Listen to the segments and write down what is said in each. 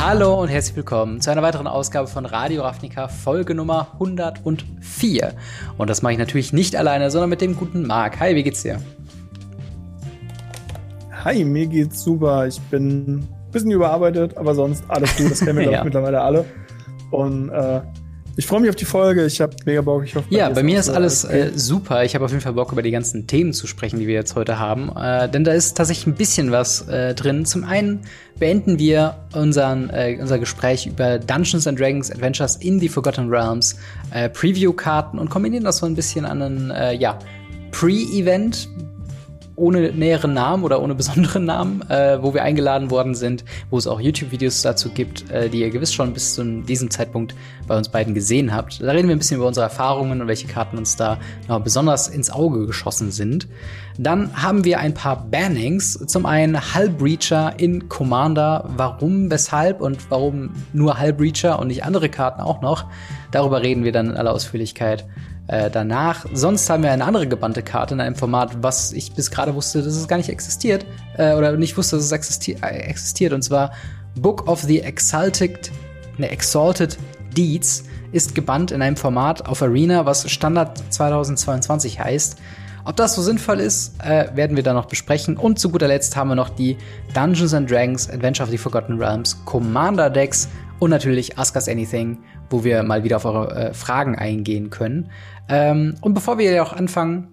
Hallo und herzlich willkommen zu einer weiteren Ausgabe von Radio Ravnica, Folge Nummer 104. Und das mache ich natürlich nicht alleine, sondern mit dem guten Marc. Hi, wie geht's dir? Hi, mir geht's super. Ich bin ein bisschen überarbeitet, aber sonst alles gut. Das kennen wir, ja. mittlerweile alle. Und äh, ich freue mich auf die Folge. Ich habe mega Bock. Ich hoffe, ja, bei mir ist alles äh, super. Ich habe auf jeden Fall Bock, über die ganzen Themen zu sprechen, die wir jetzt heute haben. Äh, denn da ist tatsächlich ein bisschen was äh, drin. Zum einen beenden wir unseren, äh, unser Gespräch über Dungeons and Dragons Adventures in the Forgotten Realms äh, Preview-Karten und kombinieren das so ein bisschen an einen äh, ja, Pre-Event, ohne näheren Namen oder ohne besonderen Namen, äh, wo wir eingeladen worden sind, wo es auch YouTube-Videos dazu gibt, äh, die ihr gewiss schon bis zu diesem Zeitpunkt bei uns beiden gesehen habt. Da reden wir ein bisschen über unsere Erfahrungen und welche Karten uns da noch besonders ins Auge geschossen sind. Dann haben wir ein paar Bannings. Zum einen Hull Breacher in Commander. Warum, weshalb und warum nur Hull Breacher und nicht andere Karten auch noch? Darüber reden wir dann in aller Ausführlichkeit äh, danach. Sonst haben wir eine andere gebannte Karte in einem Format, was ich bis gerade wusste, dass es gar nicht existiert. Äh, oder nicht wusste, dass es existi äh, existiert. Und zwar Book of the Exalted, ne, Exalted Deeds ist gebannt in einem Format auf Arena, was Standard 2022 heißt. Ob das so sinnvoll ist, äh, werden wir dann noch besprechen. Und zu guter Letzt haben wir noch die Dungeons and Dragons Adventure of the Forgotten Realms Commander Decks und natürlich Ask Us Anything, wo wir mal wieder auf eure äh, Fragen eingehen können. Ähm, und bevor wir ja auch anfangen,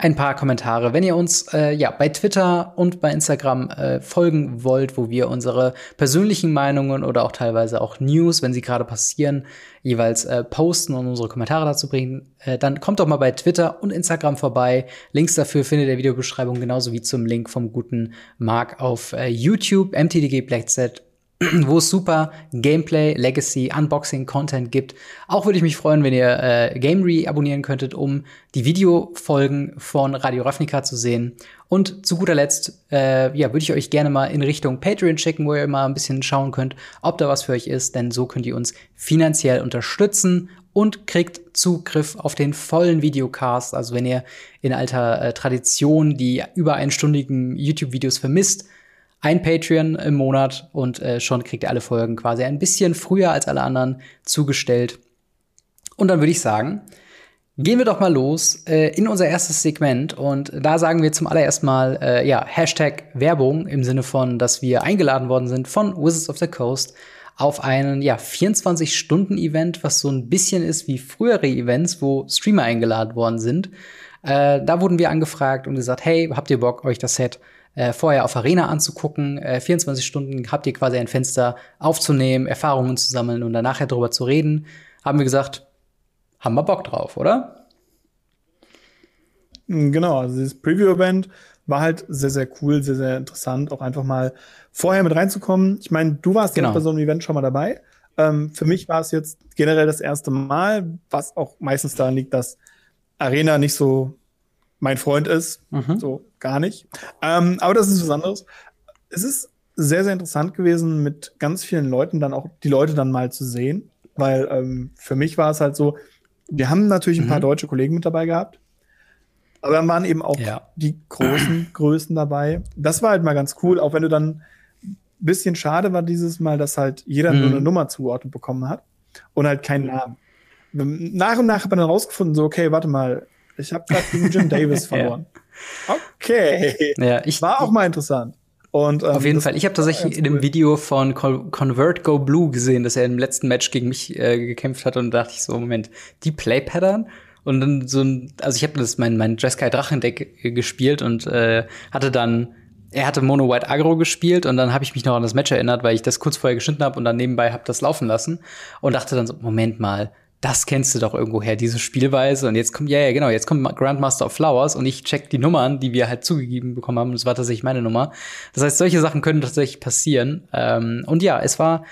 ein paar Kommentare. Wenn ihr uns äh, ja bei Twitter und bei Instagram äh, folgen wollt, wo wir unsere persönlichen Meinungen oder auch teilweise auch News, wenn sie gerade passieren, jeweils äh, posten und unsere Kommentare dazu bringen, äh, dann kommt doch mal bei Twitter und Instagram vorbei. Links dafür findet ihr Videobeschreibung genauso wie zum Link vom guten Mark auf äh, YouTube, MTDG Blackset wo es super Gameplay, Legacy, Unboxing, Content gibt. Auch würde ich mich freuen, wenn ihr äh, Gamery abonnieren könntet, um die Videofolgen von Radio Ravnica zu sehen. Und zu guter Letzt, äh, ja, würde ich euch gerne mal in Richtung Patreon schicken, wo ihr mal ein bisschen schauen könnt, ob da was für euch ist, denn so könnt ihr uns finanziell unterstützen und kriegt Zugriff auf den vollen Videocast. Also wenn ihr in alter äh, Tradition die über einstündigen YouTube-Videos vermisst, ein Patreon im Monat und äh, schon kriegt ihr alle Folgen quasi ein bisschen früher als alle anderen zugestellt. Und dann würde ich sagen, gehen wir doch mal los äh, in unser erstes Segment und da sagen wir zum allerersten Mal äh, ja Hashtag Werbung im Sinne von, dass wir eingeladen worden sind von Wizards of the Coast auf einen ja 24 Stunden Event, was so ein bisschen ist wie frühere Events, wo Streamer eingeladen worden sind. Äh, da wurden wir angefragt und gesagt, hey, habt ihr Bock, euch das Set äh, vorher auf Arena anzugucken. Äh, 24 Stunden habt ihr quasi ein Fenster aufzunehmen, Erfahrungen zu sammeln und dann nachher darüber zu reden. Haben wir gesagt, haben wir Bock drauf, oder? Mm, genau, also dieses Preview-Event war halt sehr, sehr cool, sehr, sehr interessant, auch einfach mal vorher mit reinzukommen. Ich meine, du warst genau. ja bei so einem Event schon mal dabei. Ähm, für mich war es jetzt generell das erste Mal, was auch meistens daran liegt, dass Arena nicht so mein Freund ist. Mhm. So gar nicht. Ähm, aber das ist was anderes. Es ist sehr, sehr interessant gewesen, mit ganz vielen Leuten dann auch die Leute dann mal zu sehen. Weil ähm, für mich war es halt so, wir haben natürlich ein paar mhm. deutsche Kollegen mit dabei gehabt. Aber dann waren eben auch ja. die großen Größen dabei. Das war halt mal ganz cool, auch wenn du dann bisschen schade war dieses Mal, dass halt jeder mhm. nur eine Nummer zugeordnet bekommen hat und halt keinen Namen. Nach und nach hat man dann rausgefunden, so, okay, warte mal, ich habe gerade gegen Jim Davis verloren. ja. Okay. Ja, ich, War auch mal interessant. Und, ähm, Auf jeden Fall. Ich habe tatsächlich in dem Video von Convert Go Blue gesehen, dass er im letzten Match gegen mich äh, gekämpft hat und dachte ich so, Moment, die Play-Pattern? Und dann so ein, also ich habe das mein mein Jeskai Drachendeck gespielt und äh, hatte dann er hatte Mono White Agro gespielt und dann habe ich mich noch an das Match erinnert, weil ich das kurz vorher geschnitten habe und dann nebenbei habe das laufen lassen und dachte dann so Moment mal, das kennst du doch irgendwo her, diese Spielweise. Und jetzt kommt, ja, ja, genau, jetzt kommt Grandmaster of Flowers und ich check die Nummern, die wir halt zugegeben bekommen haben. Das war tatsächlich meine Nummer. Das heißt, solche Sachen können tatsächlich passieren. Ähm, und ja, es war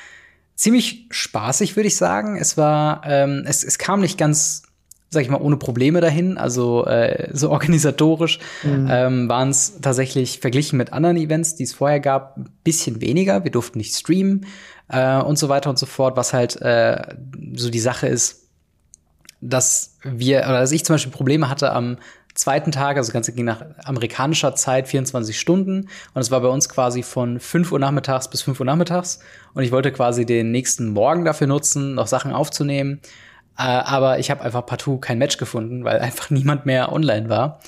ziemlich spaßig, würde ich sagen. Es war, ähm, es, es kam nicht ganz, sag ich mal, ohne Probleme dahin. Also äh, so organisatorisch mhm. ähm, waren es tatsächlich verglichen mit anderen Events, die es vorher gab, ein bisschen weniger. Wir durften nicht streamen äh, und so weiter und so fort, was halt äh, so die Sache ist, dass wir, oder dass ich zum Beispiel Probleme hatte am zweiten Tag, also das Ganze ging nach amerikanischer Zeit 24 Stunden und es war bei uns quasi von 5 Uhr nachmittags bis 5 Uhr nachmittags und ich wollte quasi den nächsten Morgen dafür nutzen, noch Sachen aufzunehmen. Äh, aber ich habe einfach partout kein Match gefunden, weil einfach niemand mehr online war.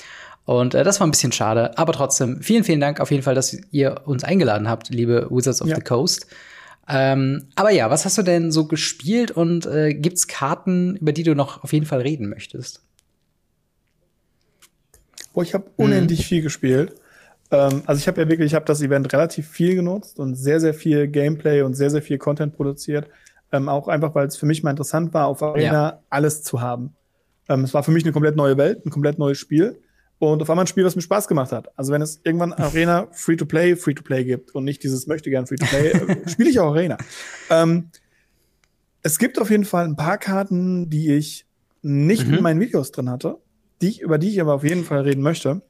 Und äh, das war ein bisschen schade. Aber trotzdem, vielen, vielen Dank auf jeden Fall, dass ihr uns eingeladen habt, liebe Wizards of ja. the Coast. Ähm, aber ja, was hast du denn so gespielt und äh, gibt's Karten, über die du noch auf jeden Fall reden möchtest? Boah, ich habe unendlich mhm. viel gespielt. Ähm, also ich habe ja wirklich, ich habe das Event relativ viel genutzt und sehr, sehr viel Gameplay und sehr, sehr viel Content produziert. Ähm, auch einfach, weil es für mich mal interessant war, auf Arena ja. alles zu haben. Ähm, es war für mich eine komplett neue Welt, ein komplett neues Spiel und auf einmal ein Spiel, was mir Spaß gemacht hat. Also wenn es irgendwann Arena Free-to-Play, Free-to-Play gibt und nicht dieses möchte gern Free-to-Play, äh, spiele ich auch Arena. Ähm, es gibt auf jeden Fall ein paar Karten, die ich nicht mhm. in meinen Videos drin hatte, die ich, über die ich aber auf jeden Fall reden möchte.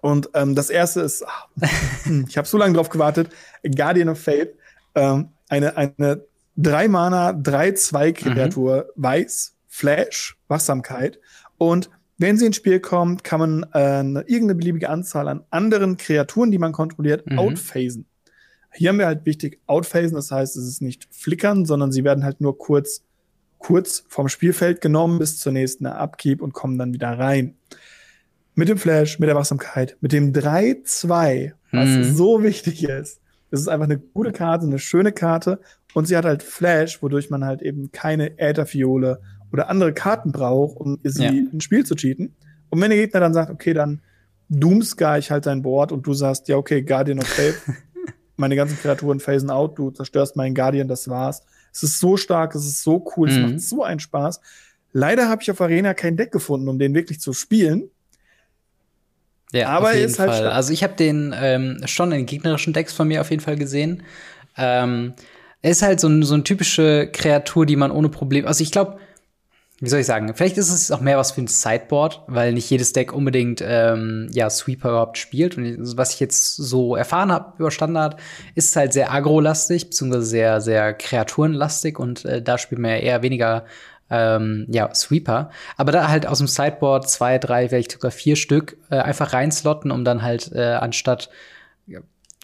Und ähm, das erste ist, ach, ich habe so lange drauf gewartet, Guardian of Fate, ähm, eine, eine 3 Mana, 3-2 Kreatur, mhm. Weiß, Flash, Wachsamkeit und wenn sie ins Spiel kommt, kann man äh, eine, irgendeine beliebige Anzahl an anderen Kreaturen, die man kontrolliert, mhm. outphasen. Hier haben wir halt wichtig outphasen, das heißt, es ist nicht flickern, sondern sie werden halt nur kurz, kurz vom Spielfeld genommen bis zur nächsten Upkeep und kommen dann wieder rein. Mit dem Flash, mit der Wachsamkeit, mit dem 3-2, was mhm. so wichtig ist. Das ist einfach eine gute Karte, eine schöne Karte und sie hat halt Flash, wodurch man halt eben keine Ätherfiole oder andere Karten braucht, um sie ja. ins Spiel zu cheaten. Und wenn der Gegner dann sagt, okay, dann Doomsky ich halt dein Board und du sagst, ja, okay, Guardian of Faith, meine ganzen Kreaturen phasen out, du zerstörst meinen Guardian, das war's. Es ist so stark, es ist so cool, mhm. es macht so einen Spaß. Leider habe ich auf Arena kein Deck gefunden, um den wirklich zu spielen. Ja, aber auf jeden ist halt Fall. Stark. Also ich habe den ähm, schon in gegnerischen Decks von mir auf jeden Fall gesehen. Ähm, er ist halt so, ein, so eine typische Kreatur, die man ohne Probleme. Also ich glaube, wie soll ich sagen, vielleicht ist es auch mehr was für ein Sideboard, weil nicht jedes Deck unbedingt ähm, ja Sweeper überhaupt spielt. Und was ich jetzt so erfahren habe über Standard, ist es halt sehr agro-lastig, beziehungsweise sehr, sehr kreaturenlastig und äh, da spielt man ja eher weniger ähm, ja, Sweeper. Aber da halt aus dem Sideboard zwei, drei, vielleicht sogar vier Stück äh, einfach reinslotten, um dann halt äh, anstatt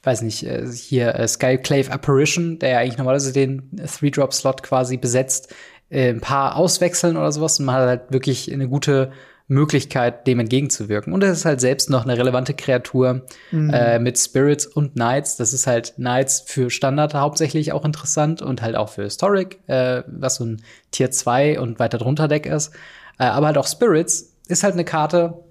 weiß nicht, äh, hier äh, Skyclave Apparition, der ja eigentlich normalerweise den Three-Drop-Slot quasi besetzt, äh, ein paar auswechseln oder sowas und man hat halt wirklich eine gute Möglichkeit, dem entgegenzuwirken. Und es ist halt selbst noch eine relevante Kreatur mhm. äh, mit Spirits und Knights. Das ist halt Knights für Standard hauptsächlich auch interessant und halt auch für Historic, äh, was so ein Tier 2 und weiter drunter Deck ist. Äh, aber halt auch Spirits ist halt eine Karte,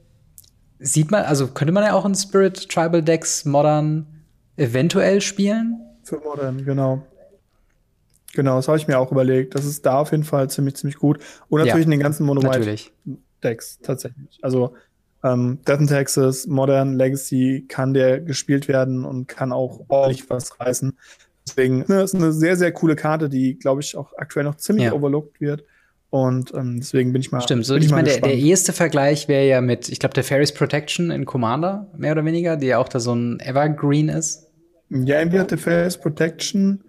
sieht man, also könnte man ja auch in Spirit Tribal Decks Modern eventuell spielen. Für Modern, genau. Genau, das habe ich mir auch überlegt. Das ist da auf jeden Fall ziemlich, ziemlich gut. Und natürlich ja, in den ganzen Mono Decks tatsächlich. Also ähm, Death in Texas, Modern, Legacy kann der gespielt werden und kann auch ordentlich was reißen. Deswegen ne, ist eine sehr, sehr coole Karte, die, glaube ich, auch aktuell noch ziemlich ja. overlooked wird. Und ähm, deswegen bin ich mal. Stimmt, so ich, ich meine, der, der erste Vergleich wäre ja mit, ich glaube, der Fairies Protection in Commander, mehr oder weniger, die ja auch da so ein Evergreen ist. Ja, irgendwie hat der Fairies Protection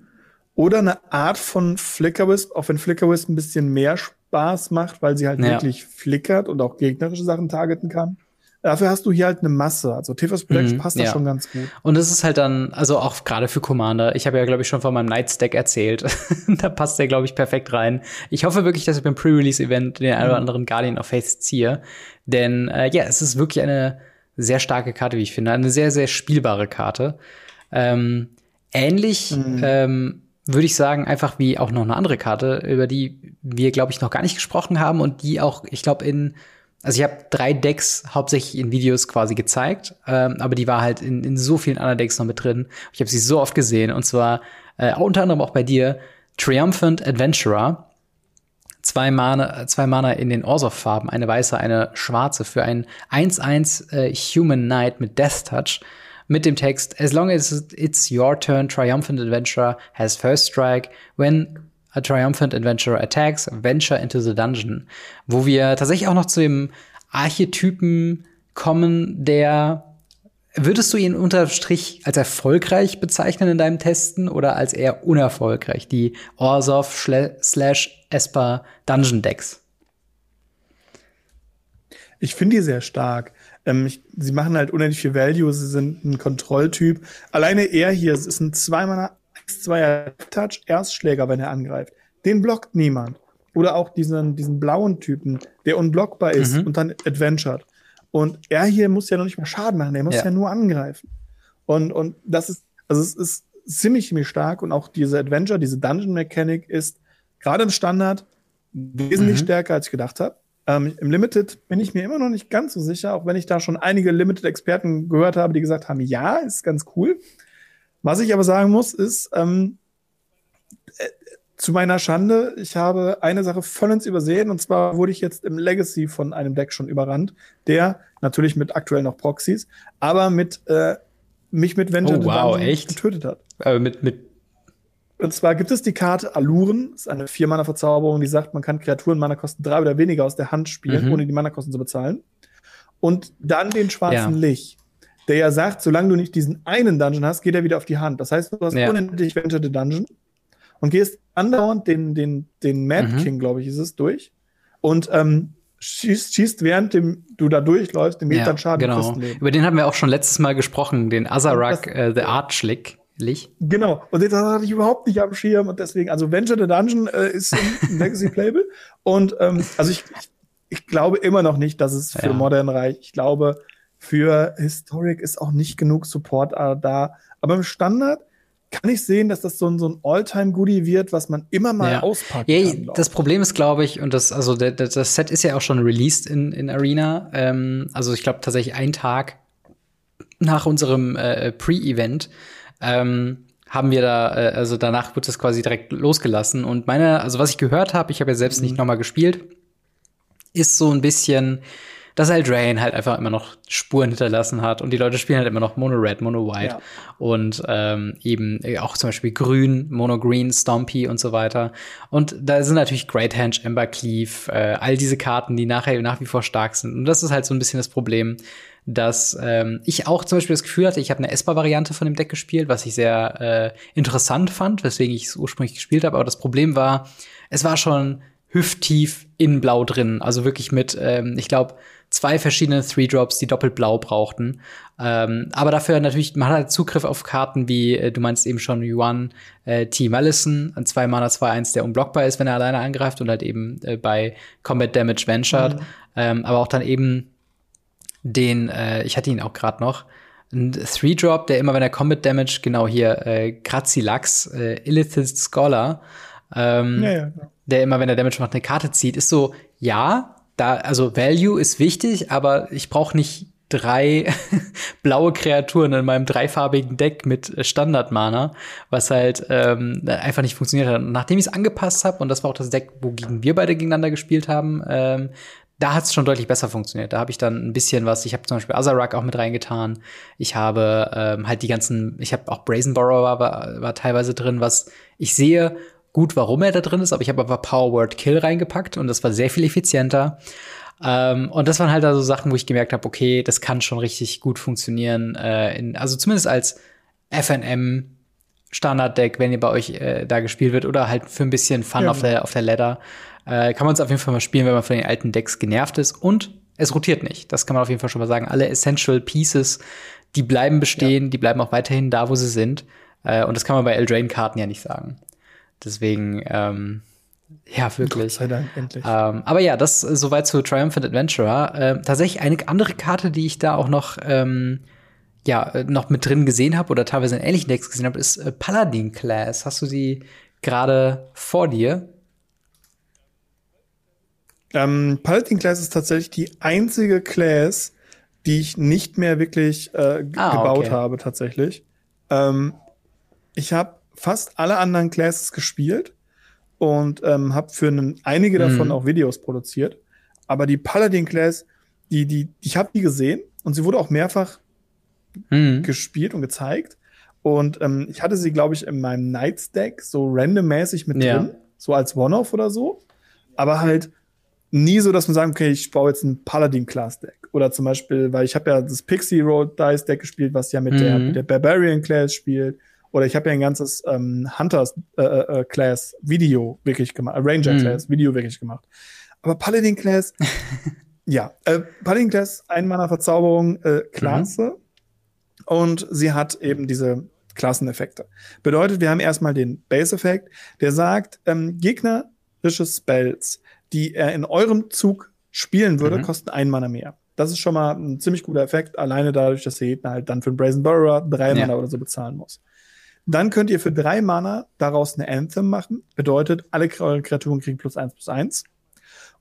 oder eine Art von Flickerwisp, auch wenn Flickerwisp ein bisschen mehr Spaß macht, weil sie halt ja. wirklich flickert und auch gegnerische Sachen targeten kann. Dafür hast du hier halt eine Masse. Also Tifus Protection mhm, passt ja. da schon ganz gut. Und es ist halt dann, also auch gerade für Commander, ich habe ja, glaube ich, schon von meinem Night Stack erzählt. da passt der, glaube ich, perfekt rein. Ich hoffe wirklich, dass ich beim Pre-Release-Event den einen oder mhm. anderen Guardian of Faith ziehe. Denn äh, ja, es ist wirklich eine sehr starke Karte, wie ich finde. Eine sehr, sehr spielbare Karte. Ähm, ähnlich mhm. ähm, würde ich sagen, einfach wie auch noch eine andere Karte, über die wir, glaube ich, noch gar nicht gesprochen haben und die auch, ich glaube, in, also ich habe drei Decks hauptsächlich in Videos quasi gezeigt, ähm, aber die war halt in, in so vielen anderen Decks noch mit drin. Ich habe sie so oft gesehen und zwar äh, unter anderem auch bei dir Triumphant Adventurer. Zwei Mana, zwei Mana in den Orsov-Farben, eine weiße, eine schwarze für ein 1-1 äh, Human Knight mit Death Touch mit dem Text As long as it's your turn, Triumphant Adventurer has first strike. When a Triumphant Adventurer attacks, venture into the dungeon. Wo wir tatsächlich auch noch zu dem Archetypen kommen, der Würdest du ihn unter Strich als erfolgreich bezeichnen in deinem Testen oder als eher unerfolgreich? Die Orsov slash Esper Dungeon Decks. Ich finde die sehr stark. Ähm, ich, sie machen halt unendlich viel Value, sie sind ein Kontrolltyp. Alleine er hier, es ist ein zweimal 2 Touch Erstschläger, wenn er angreift. Den blockt niemand. Oder auch diesen, diesen blauen Typen, der unblockbar ist mhm. und dann adventured. Und er hier muss ja noch nicht mal Schaden machen, er muss ja, ja nur angreifen. Und, und das ist, also es ist ziemlich, ziemlich stark und auch diese Adventure, diese Dungeon Mechanik ist gerade im Standard wesentlich mhm. stärker, als ich gedacht habe. Ähm, Im Limited bin ich mir immer noch nicht ganz so sicher, auch wenn ich da schon einige Limited-Experten gehört habe, die gesagt haben, ja, ist ganz cool. Was ich aber sagen muss, ist, ähm, äh, zu meiner Schande, ich habe eine Sache vollends übersehen, und zwar wurde ich jetzt im Legacy von einem Deck schon überrannt, der natürlich mit aktuell noch Proxys, aber mit äh, mich mit Vengeance oh, wow, echt? getötet hat. Aber mit, mit und zwar gibt es die Karte Aluren, ist eine Vier-Mana-Verzauberung, die sagt, man kann Kreaturen Mana-Kosten drei oder weniger aus der Hand spielen, mhm. ohne die Mana-Kosten zu bezahlen. Und dann den schwarzen ja. Lich, der ja sagt, solange du nicht diesen einen Dungeon hast, geht er wieder auf die Hand. Das heißt, du hast ja. unendlich Venture Dungeon und gehst andauernd den, den, den Mad mhm. King, glaube ich, ist es, durch. Und ähm, schießt, schießt während dem, du da durchläufst, dem ja, dann Schaden. Genau. Über den haben wir auch schon letztes Mal gesprochen, den Azarak, äh, The Archlick. Lich. Genau. Und das hatte ich überhaupt nicht am Schirm und deswegen, also Venture the Dungeon äh, ist ein Legacy Playable. Und ähm, also ich, ich, ich, glaube immer noch nicht, dass es für ja. Modern reicht. Ich glaube, für Historic ist auch nicht genug Support äh, da. Aber im Standard kann ich sehen, dass das so ein, so ein All-Time-Goodie wird, was man immer mal ja. auspackt. Ja, kann, das Problem ist, glaube ich, und das, also der, das Set ist ja auch schon released in, in Arena. Ähm, also ich glaube tatsächlich einen Tag nach unserem äh, Pre-Event ähm, haben wir da, äh, also danach wird es quasi direkt losgelassen. Und meine, also was ich gehört habe, ich habe ja selbst mhm. nicht nochmal gespielt, ist so ein bisschen, dass Eldraine halt einfach immer noch Spuren hinterlassen hat und die Leute spielen halt immer noch Mono Red, Mono White ja. und ähm, eben äh, auch zum Beispiel Grün, Mono Green, Stompy und so weiter. Und da sind natürlich Great Henge, Ember Cleave, äh, all diese Karten, die nachher nach wie vor stark sind. Und das ist halt so ein bisschen das Problem, dass ähm, ich auch zum Beispiel das Gefühl hatte, ich habe eine Esper-Variante von dem Deck gespielt, was ich sehr äh, interessant fand, weswegen ich es ursprünglich gespielt habe. Aber das Problem war, es war schon hüfttief in Blau drin. Also wirklich mit, ähm, ich glaube, zwei verschiedene Three Drops, die doppelt blau brauchten. Ähm, aber dafür natürlich, man hat halt Zugriff auf Karten wie, äh, du meinst eben schon Yuan, äh, T. Malison, ein 2 Mana 2-1, der unblockbar ist, wenn er alleine angreift und halt eben äh, bei Combat Damage ventured. Mhm. Ähm, aber auch dann eben den, äh, ich hatte ihn auch gerade noch, ein Three-Drop, der immer, wenn er Combat Damage, genau hier, äh, Grazilax, äh, Illithid Scholar, ähm, ja, ja, genau. der immer, wenn er Damage macht, eine Karte zieht, ist so, ja, da, also Value ist wichtig, aber ich brauche nicht drei blaue Kreaturen in meinem dreifarbigen Deck mit Standard-Mana, was halt ähm, einfach nicht funktioniert hat. Und nachdem ich es angepasst habe, und das war auch das Deck, wogegen wir beide gegeneinander gespielt haben, ähm, da hat es schon deutlich besser funktioniert. Da habe ich dann ein bisschen was, ich habe zum Beispiel Azarak auch mit reingetan. Ich habe ähm, halt die ganzen, ich habe auch Brazenborrow war, war, war teilweise drin, was ich sehe gut, warum er da drin ist, aber ich habe aber Power Word Kill reingepackt und das war sehr viel effizienter. Ähm, und das waren halt also Sachen, wo ich gemerkt habe, okay, das kann schon richtig gut funktionieren. Äh, in, also zumindest als FNM Standard-Deck, wenn ihr bei euch äh, da gespielt wird, oder halt für ein bisschen Fun ja. auf der auf der Ladder. Äh, kann man es auf jeden Fall mal spielen, wenn man von den alten Decks genervt ist. Und es rotiert nicht. Das kann man auf jeden Fall schon mal sagen. Alle Essential Pieces, die bleiben bestehen, ja. die bleiben auch weiterhin da, wo sie sind. Äh, und das kann man bei Eldraine-Karten ja nicht sagen. Deswegen, ähm, ja, wirklich. Gott sei Dank, endlich. Ähm, aber ja, das äh, soweit zu Triumphant Adventurer. Äh, tatsächlich eine andere Karte, die ich da auch noch, ähm, ja, äh, noch mit drin gesehen habe oder teilweise in ähnlichen Decks gesehen habe, ist äh, Paladin Class. Hast du sie gerade vor dir? Ähm, Paladin Class ist tatsächlich die einzige Class, die ich nicht mehr wirklich äh, ah, gebaut okay. habe, tatsächlich. Ähm, ich habe fast alle anderen Classes gespielt und ähm, habe für einen, einige mhm. davon auch Videos produziert. Aber die Paladin Class, die, die, ich habe die gesehen und sie wurde auch mehrfach mhm. gespielt und gezeigt. Und ähm, ich hatte sie, glaube ich, in meinem Knights Deck so randommäßig mit ja. drin, so als One-Off oder so. Aber halt nie so, dass man sagen, okay, ich baue jetzt ein Paladin-Class-Deck. Oder zum Beispiel, weil ich habe ja das Pixie Road Dice Deck gespielt, was ja mit, mhm. der, mit der Barbarian Class spielt. Oder ich habe ja ein ganzes ähm, Hunters äh, äh, Class Video wirklich gemacht, äh, Ranger mhm. Class Video wirklich gemacht. Aber Paladin Class ja, äh, Paladin Class, Ein-Mana-Verzauberung, äh, Klasse. Mhm. Und sie hat eben diese Klasseneffekte. Bedeutet, wir haben erstmal den Base-Effekt, der sagt, ähm, gegnerische Spells, die er in eurem Zug spielen würde, mhm. kosten ein Mana mehr. Das ist schon mal ein ziemlich guter Effekt, alleine dadurch, dass der Gegner halt dann für einen Brazen Burrower drei ja. Mana oder so bezahlen muss. Dann könnt ihr für drei Mana daraus eine Anthem machen. Bedeutet, alle eure Kreaturen kriegen plus eins plus eins.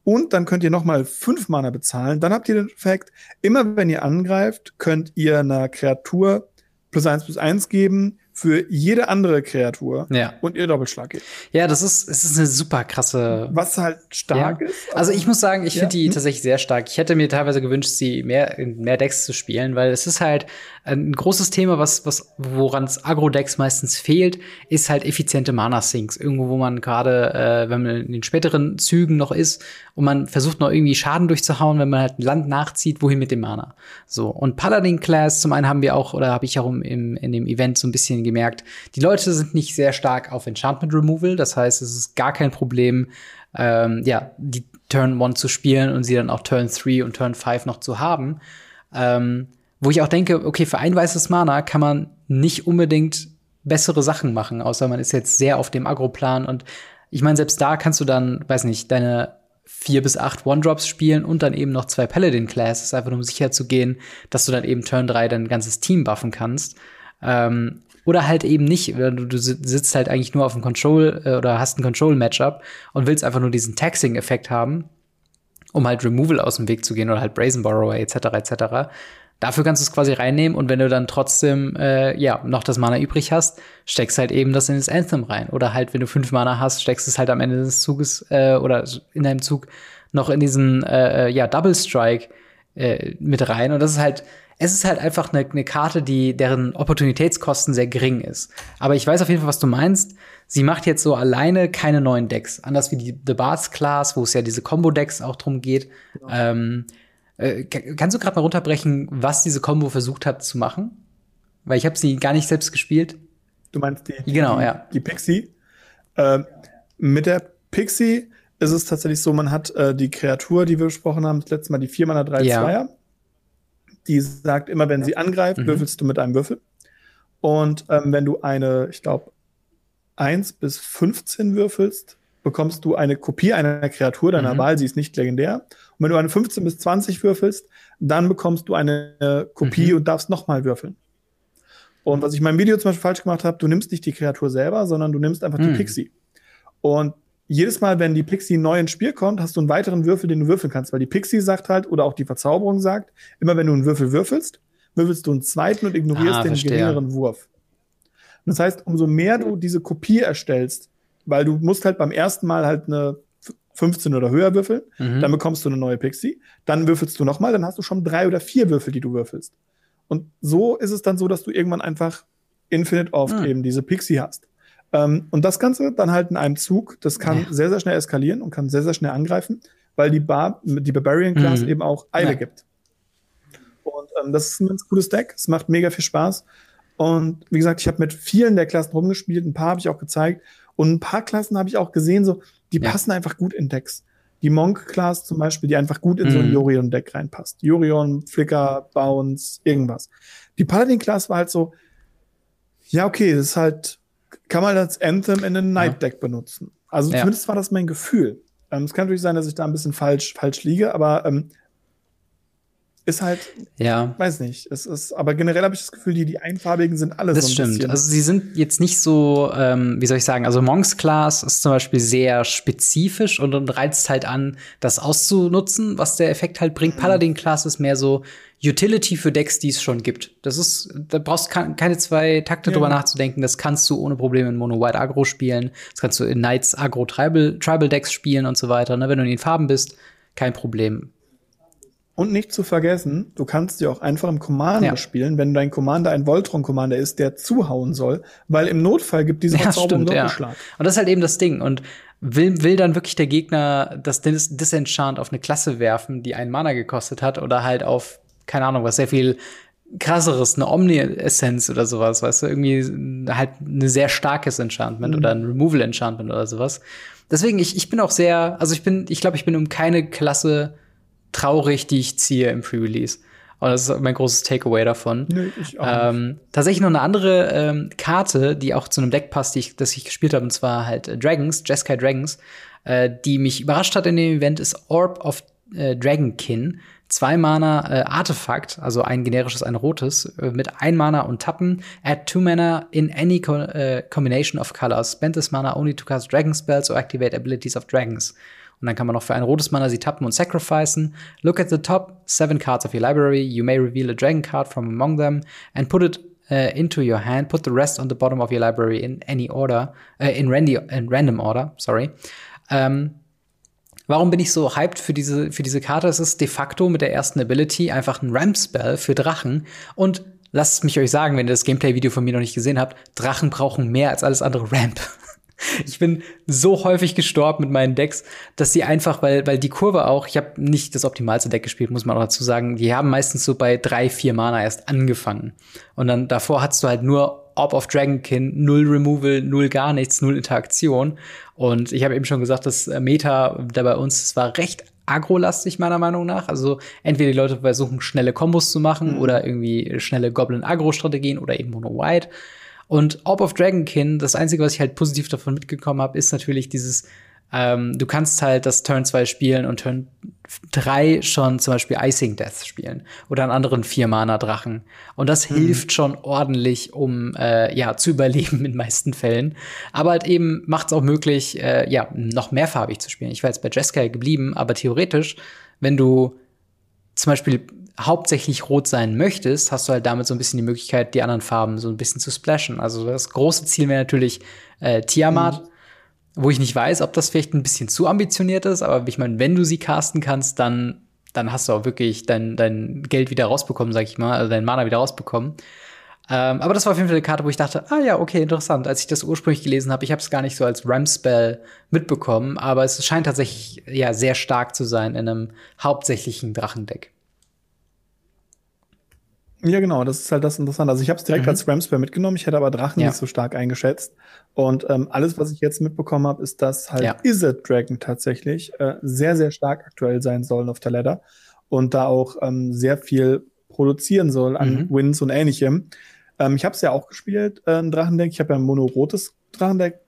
Und dann könnt ihr nochmal fünf Mana bezahlen. Dann habt ihr den Effekt, immer wenn ihr angreift, könnt ihr einer Kreatur plus eins plus eins geben, für jede andere Kreatur ja. und ihr Doppelschlag geht. Ja, das ist, es ist eine super krasse. Was halt stark ja. ist. Also ich muss sagen, ich ja. finde die hm. tatsächlich sehr stark. Ich hätte mir teilweise gewünscht, sie mehr in mehr Decks zu spielen, weil es ist halt ein großes Thema, was, was, woran es Agro-Decks meistens fehlt, ist halt effiziente Mana-Sinks. Irgendwo, wo man gerade, äh, wenn man in den späteren Zügen noch ist und man versucht noch irgendwie Schaden durchzuhauen, wenn man halt ein Land nachzieht, wohin mit dem Mana. So. Und Paladin-Class, zum einen haben wir auch, oder habe ich auch im, in dem Event so ein bisschen gemerkt, die Leute sind nicht sehr stark auf Enchantment Removal. Das heißt, es ist gar kein Problem, ähm, ja, die Turn 1 zu spielen und sie dann auch Turn 3 und Turn 5 noch zu haben. Ähm, wo ich auch denke, okay, für ein weißes Mana kann man nicht unbedingt bessere Sachen machen, außer man ist jetzt sehr auf dem Agro-Plan und ich meine, selbst da kannst du dann, weiß nicht, deine vier bis acht One-Drops spielen und dann eben noch zwei Paladin-Classes, einfach nur um sicher zu gehen, dass du dann eben Turn 3 dein ganzes Team buffen kannst. Ähm, oder halt eben nicht. Du, du sitzt halt eigentlich nur auf dem Control äh, oder hast ein Control-Matchup und willst einfach nur diesen Taxing-Effekt haben, um halt Removal aus dem Weg zu gehen oder halt Brazen Borrower etc. etc. Dafür kannst du es quasi reinnehmen und wenn du dann trotzdem äh, ja noch das Mana übrig hast, steckst halt eben das in das Anthem rein. Oder halt, wenn du fünf Mana hast, steckst es halt am Ende des Zuges äh, oder in deinem Zug noch in diesen äh, äh, ja Double Strike äh, mit rein. Und das ist halt, es ist halt einfach eine, eine Karte, die deren Opportunitätskosten sehr gering ist. Aber ich weiß auf jeden Fall, was du meinst. Sie macht jetzt so alleine keine neuen Decks, anders wie die The Bards Class, wo es ja diese Combo Decks auch drum geht. Genau. Ähm, äh, kannst du gerade mal runterbrechen, was diese Combo versucht hat zu machen? Weil ich habe sie gar nicht selbst gespielt. Du meinst die, die genau, die, ja. die Pixie. Äh, mit der Pixie ist es tatsächlich so, man hat äh, die Kreatur, die wir besprochen haben, das letzte Mal die 4 Mana 3 ja. Zweier. Die sagt immer, wenn sie angreift, mhm. würfelst du mit einem Würfel. Und ähm, wenn du eine, ich glaube, 1 bis 15 würfelst, bekommst du eine Kopie einer Kreatur deiner mhm. Wahl, sie ist nicht legendär. Und wenn du eine 15 bis 20 würfelst, dann bekommst du eine Kopie mhm. und darfst nochmal würfeln. Und was ich in meinem Video zum Beispiel falsch gemacht habe, du nimmst nicht die Kreatur selber, sondern du nimmst einfach mhm. die Pixie. Und jedes Mal, wenn die Pixie neu ins Spiel kommt, hast du einen weiteren Würfel, den du würfeln kannst, weil die Pixie sagt halt, oder auch die Verzauberung sagt, immer wenn du einen Würfel würfelst, würfelst du einen zweiten und ignorierst ah, den geringeren Wurf. Und das heißt, umso mehr du diese Kopie erstellst, weil du musst halt beim ersten Mal halt eine 15 oder höher würfeln, mhm. dann bekommst du eine neue Pixie, dann würfelst du nochmal, dann hast du schon drei oder vier Würfel, die du würfelst. Und so ist es dann so, dass du irgendwann einfach infinite oft mhm. eben diese Pixie hast. Ähm, und das Ganze dann halt in einem Zug, das kann ja. sehr, sehr schnell eskalieren und kann sehr, sehr schnell angreifen, weil die, Bar, die Barbarian Class mhm. eben auch Eile ja. gibt. Und ähm, das ist ein ganz cooles Deck. Es macht mega viel Spaß. Und wie gesagt, ich habe mit vielen der Klassen rumgespielt, ein paar habe ich auch gezeigt. Und ein paar Klassen habe ich auch gesehen, so, die ja. passen einfach gut in Decks. Die Monk-Class zum Beispiel, die einfach gut in mhm. so ein mhm. Jorion-Deck reinpasst. Jorion, Flicker, Bounce, irgendwas. Die Paladin-Class war halt so, ja, okay, das ist halt, kann man als Anthem in einem Night-Deck ja. benutzen. Also ja. zumindest war das mein Gefühl. Ähm, es kann natürlich sein, dass ich da ein bisschen falsch, falsch liege, aber ähm, ist halt, ja. weiß nicht. Es ist, aber generell habe ich das Gefühl, die, die einfarbigen sind alle das so ein stimmt. Bisschen. Also sie sind jetzt nicht so, ähm, wie soll ich sagen, also Monks Class ist zum Beispiel sehr spezifisch und, und reizt halt an, das auszunutzen, was der Effekt halt bringt. Mhm. Paladin Class ist mehr so Utility für Decks, die es schon gibt. Das ist, da brauchst du keine zwei Takte ja. drüber nachzudenken. Das kannst du ohne Probleme in Mono White Agro spielen. Das kannst du in Knights Agro Tribal, Tribal Decks spielen und so weiter. Ne? Wenn du in den Farben bist, kein Problem. Und nicht zu vergessen, du kannst sie auch einfach im Commander ja. spielen, wenn dein Commander ein Voltron-Commander ist, der zuhauen soll, weil im Notfall gibt diese ja, Verzauberung Doppelschlag. Ja. Und das ist halt eben das Ding. Und will, will dann wirklich der Gegner das Dis Disenchant auf eine Klasse werfen, die einen Mana gekostet hat, oder halt auf, keine Ahnung, was sehr viel krasseres, eine Omni-Essenz oder sowas, weißt du, irgendwie halt ein sehr starkes Enchantment mhm. oder ein Removal-Enchantment oder sowas. Deswegen, ich, ich bin auch sehr, also ich bin, ich glaube, ich bin um keine Klasse traurig, die ich ziehe im Pre-Release. Und das ist mein großes Takeaway davon. Nee, ich auch ähm, tatsächlich noch eine andere ähm, Karte, die auch zu einem Deck passt, die ich, das ich gespielt habe, und zwar halt äh, Dragons, Jeskai Dragons, äh, die mich überrascht hat in dem Event, ist Orb of äh, Dragonkin. Zwei Mana äh, Artefakt, also ein generisches, ein rotes, äh, mit ein Mana und Tappen. Add two Mana in any co äh, combination of colors. Spend this Mana only to cast Dragon Spells or activate abilities of Dragons. Und dann kann man noch für ein rotes Mana sie tappen und sacrificen. Look at the top seven cards of your library. You may reveal a dragon card from among them and put it uh, into your hand. Put the rest on the bottom of your library in any order, uh, in, randi in random order. Sorry. Ähm, warum bin ich so hyped für diese, für diese Karte? Es ist de facto mit der ersten Ability einfach ein Ramp-Spell für Drachen. Und lasst mich euch sagen, wenn ihr das Gameplay-Video von mir noch nicht gesehen habt, Drachen brauchen mehr als alles andere Ramp. Ich bin so häufig gestorben mit meinen Decks, dass die einfach, weil, weil die Kurve auch, ich habe nicht das optimalste Deck gespielt, muss man auch dazu sagen, die haben meistens so bei drei, vier Mana erst angefangen. Und dann davor hattest du halt nur Orb of Dragonkin, null Removal, null gar nichts, null Interaktion. Und ich habe eben schon gesagt, das Meta da bei uns, das war recht agrolastig meiner Meinung nach. Also entweder die Leute versuchen schnelle Kombos zu machen mhm. oder irgendwie schnelle Goblin-Agro-Strategien oder eben Mono-White. Und Orb of Dragonkin, das Einzige, was ich halt positiv davon mitgekommen habe, ist natürlich dieses, ähm, du kannst halt das Turn 2 spielen und Turn 3 schon zum Beispiel Icing Death spielen oder einen anderen Vier-Mana-Drachen. Und das mhm. hilft schon ordentlich, um äh, ja zu überleben in meisten Fällen. Aber halt eben macht es auch möglich, äh, ja, noch mehrfarbig zu spielen. Ich war jetzt bei Jeskai geblieben, aber theoretisch, wenn du zum Beispiel hauptsächlich rot sein möchtest, hast du halt damit so ein bisschen die Möglichkeit, die anderen Farben so ein bisschen zu splashen. Also das große Ziel wäre natürlich äh, Tiamat, mhm. wo ich nicht weiß, ob das vielleicht ein bisschen zu ambitioniert ist, aber ich meine, wenn du sie casten kannst, dann, dann hast du auch wirklich dein, dein Geld wieder rausbekommen, sag ich mal, also dein Mana wieder rausbekommen. Ähm, aber das war auf jeden Fall eine Karte, wo ich dachte, ah ja, okay, interessant. Als ich das ursprünglich gelesen habe, ich habe es gar nicht so als Ram-Spell mitbekommen, aber es scheint tatsächlich ja sehr stark zu sein in einem hauptsächlichen Drachendeck. Ja, genau, das ist halt das Interessante. Also ich habe es direkt mhm. als Ramspare mitgenommen, ich hätte aber Drachen ja. nicht so stark eingeschätzt. Und ähm, alles, was ich jetzt mitbekommen habe, ist, dass halt ja. Izzet Dragon tatsächlich äh, sehr, sehr stark aktuell sein sollen auf der Ladder und da auch ähm, sehr viel produzieren soll an mhm. Wins und ähnlichem. Ähm, ich habe es ja auch gespielt, äh, ein Drachendeck. Ich habe ja ein mono-rotes Drachendeck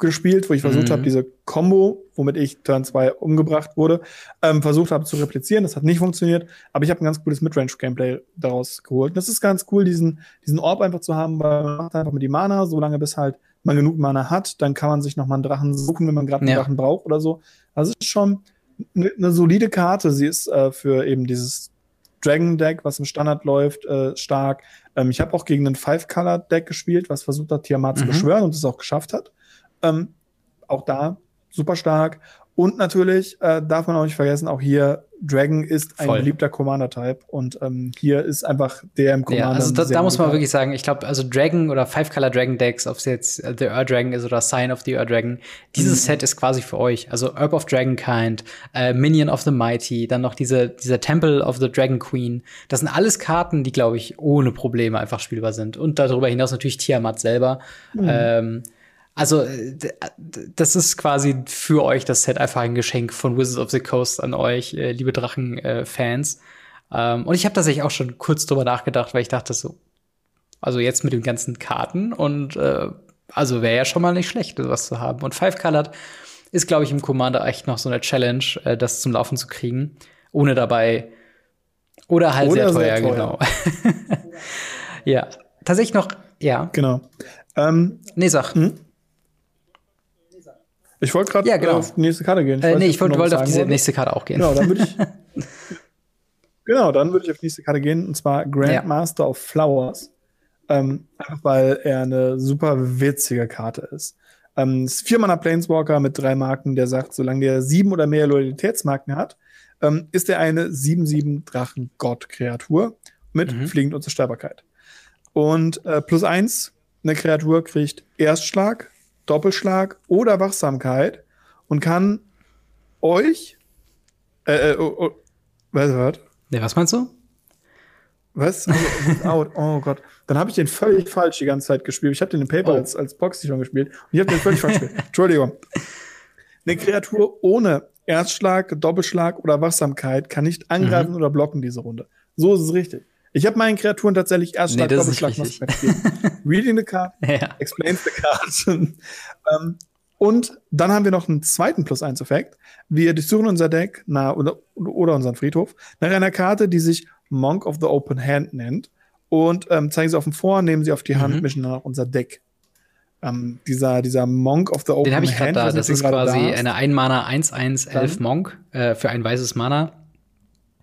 gespielt, wo ich versucht mhm. habe, diese Combo, womit ich Turn 2 umgebracht wurde, ähm, versucht habe zu replizieren. Das hat nicht funktioniert, aber ich habe ein ganz cooles Midrange-Gameplay daraus geholt. Und das ist ganz cool, diesen, diesen Orb einfach zu haben, weil man macht einfach mit die Mana, solange bis halt man genug Mana hat, dann kann man sich noch mal einen Drachen suchen, wenn man gerade einen ja. Drachen braucht oder so. Also ist schon eine, eine solide Karte. Sie ist äh, für eben dieses Dragon Deck, was im Standard läuft, äh, stark. Ähm, ich habe auch gegen ein Five-Color-Deck gespielt, was versucht hat, Tiamat mhm. zu beschwören und es auch geschafft hat. Ähm, auch da super stark. Und natürlich äh, darf man auch nicht vergessen, auch hier Dragon ist ein Voll. beliebter Commander-Type und ähm, hier ist einfach der im Commander. Ja, also da, da muss man wirklich sagen, ich glaube, also Dragon oder Five-Color Dragon Decks, ob es jetzt The Ur Dragon ist oder Sign of the Ur Dragon, dieses mhm. Set ist quasi für euch. Also Herb of Dragonkind, äh, Minion of the Mighty, dann noch diese, dieser Temple of the Dragon Queen. Das sind alles Karten, die, glaube ich, ohne Probleme einfach spielbar sind. Und darüber hinaus natürlich Tiamat selber. Mhm. Ähm, also, äh, das ist quasi für euch das Set einfach ein Geschenk von Wizards of the Coast an euch, äh, liebe Drachen-Fans. Äh, ähm, und ich habe tatsächlich auch schon kurz drüber nachgedacht, weil ich dachte so, also jetzt mit den ganzen Karten und äh, also wäre ja schon mal nicht schlecht, was zu haben. Und Five Colored ist, glaube ich, im Commander echt noch so eine Challenge, äh, das zum Laufen zu kriegen, ohne dabei oder halt oder sehr teuer, sehr teuer. genau. ja, tatsächlich noch, ja. Genau. Ähm, nee, sag. Hm? Ich wollte gerade ja, genau. auf die nächste Karte gehen. Ich äh, nee, ich wollte wollt auf diese nächste Karte auch gehen. Genau, dann würde ich. genau, dann würde ich auf die nächste Karte gehen, und zwar Grandmaster ja. of Flowers. Ähm, einfach weil er eine super witzige Karte ist. Ähm, ist viermanner Planeswalker mit drei Marken, der sagt, solange der sieben oder mehr Loyalitätsmarken hat, ähm, ist er eine 7-7 Drachen-Gott-Kreatur mit mhm. fliegend Unzerstörbarkeit. Und äh, plus eins, eine Kreatur kriegt Erstschlag, Doppelschlag oder Wachsamkeit und kann euch äh, äh, oh, oh, was, was? Nee, was meinst du? Was? Also, out. Oh Gott. Dann habe ich den völlig falsch die ganze Zeit gespielt. Ich habe den in Paper oh. als, als Proxy schon gespielt und ich habe den völlig falsch gespielt. Entschuldigung. Eine Kreatur ohne Erstschlag, Doppelschlag oder Wachsamkeit kann nicht angreifen mhm. oder blocken diese Runde. So ist es richtig. Ich habe meinen Kreaturen tatsächlich Erstschlag, nee, Doppelschlag, Wachsamkeit Reading the card, ja. explains the card. ähm, und dann haben wir noch einen zweiten Plus-1-Effekt. Wir durchsuchen unser Deck na, oder, oder unseren Friedhof nach einer Karte, die sich Monk of the Open Hand nennt. Und ähm, zeigen sie auf dem Vor, nehmen sie auf die Hand, mhm. mischen dann auch unser Deck ähm, dieser, dieser Monk of the Open Den habe ich gerade da. Das ist quasi da eine Ein-Mana 1-1-11 Monk äh, für ein weißes Mana.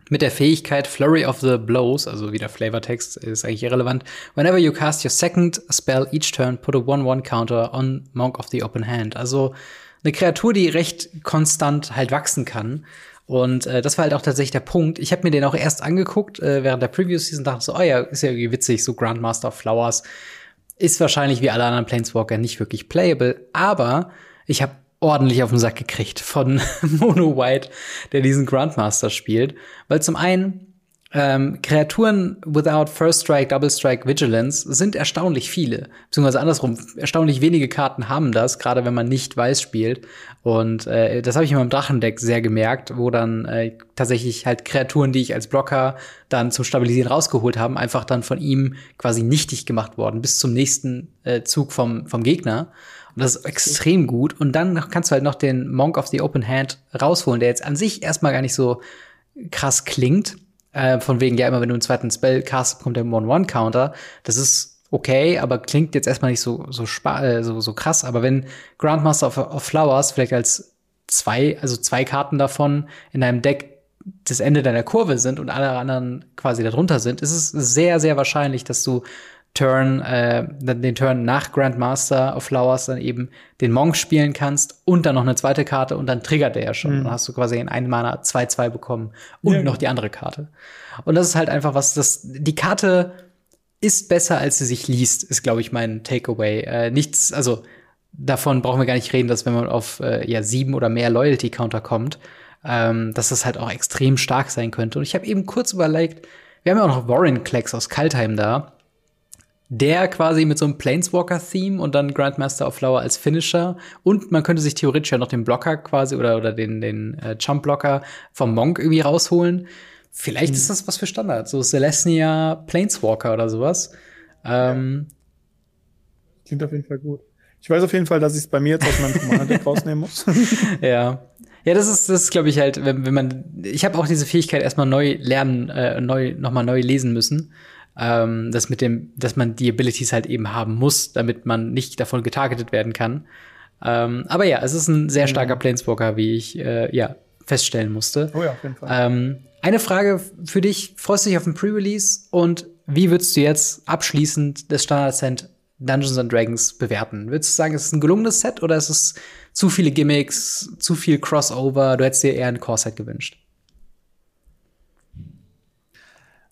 Mit der Fähigkeit Flurry of the Blows, also wieder Flavortext, ist eigentlich irrelevant. Whenever you cast your second spell each turn, put a 1-1 counter on Monk of the Open Hand. Also eine Kreatur, die recht konstant halt wachsen kann. Und äh, das war halt auch tatsächlich der Punkt. Ich habe mir den auch erst angeguckt äh, während der Preview Season, dachte so, oh ja, ist ja irgendwie witzig, so Grandmaster of Flowers ist wahrscheinlich wie alle anderen Planeswalker nicht wirklich playable, aber ich habe ordentlich auf den Sack gekriegt von Mono White, der diesen Grandmaster spielt, weil zum einen ähm, Kreaturen without First Strike, Double Strike, Vigilance sind erstaunlich viele. Beziehungsweise andersrum, erstaunlich wenige Karten haben das, gerade wenn man nicht weiß spielt. Und äh, das habe ich in meinem Drachendeck sehr gemerkt, wo dann äh, tatsächlich halt Kreaturen, die ich als Blocker dann zum Stabilisieren rausgeholt haben, einfach dann von ihm quasi nichtig gemacht worden, bis zum nächsten äh, Zug vom, vom Gegner. Und das ist extrem gut. Und dann kannst du halt noch den Monk of the Open Hand rausholen, der jetzt an sich erstmal gar nicht so krass klingt äh, von wegen, ja, immer wenn du einen zweiten Spell cast, kommt der One-One-Counter. Das ist okay, aber klingt jetzt erstmal nicht so, so, äh, so, so krass. Aber wenn Grandmaster of, of Flowers vielleicht als zwei, also zwei Karten davon in deinem Deck das Ende deiner Kurve sind und alle anderen quasi darunter sind, ist es sehr, sehr wahrscheinlich, dass du Turn, äh, den Turn nach Grandmaster of Flowers dann eben den Monk spielen kannst und dann noch eine zweite Karte und dann triggert der ja schon. Mhm. Dann hast du quasi in einem Mana 2-2 bekommen und ja, noch genau. die andere Karte. Und das ist halt einfach was, das, die Karte ist besser, als sie sich liest, ist, glaube ich, mein Takeaway. Äh, nichts, also davon brauchen wir gar nicht reden, dass wenn man auf äh, ja sieben oder mehr Loyalty-Counter kommt, ähm, dass das halt auch extrem stark sein könnte. Und ich habe eben kurz überlegt, wir haben ja auch noch Warren Klecks aus Kaltheim da der quasi mit so einem Planeswalker-Theme und dann Grandmaster of Flower als Finisher. Und man könnte sich theoretisch ja noch den Blocker quasi oder, oder den, den äh, Jump-Blocker vom Monk irgendwie rausholen. Vielleicht mhm. ist das was für Standard, so Celestia Planeswalker oder sowas. Ähm, Klingt auf jeden Fall gut. Ich weiß auf jeden Fall, dass ich es bei mir jetzt aus meinem Commander rausnehmen muss. ja. Ja, das ist, das glaube ich, halt, wenn, wenn man. Ich habe auch diese Fähigkeit erstmal neu lernen, äh, neu, nochmal neu lesen müssen ähm, das mit dem, dass man die Abilities halt eben haben muss, damit man nicht davon getargetet werden kann. Ähm, aber ja, es ist ein sehr starker mhm. Planeswalker, wie ich äh, ja feststellen musste. Oh ja, auf jeden Fall. Ähm, eine Frage für dich: Freust du dich auf den Pre-Release und wie würdest du jetzt abschließend das Standard-Set Dungeons and Dragons bewerten? Würdest du sagen, es ist ein gelungenes Set oder ist es zu viele Gimmicks, zu viel Crossover? Du hättest dir eher ein Core-Set gewünscht?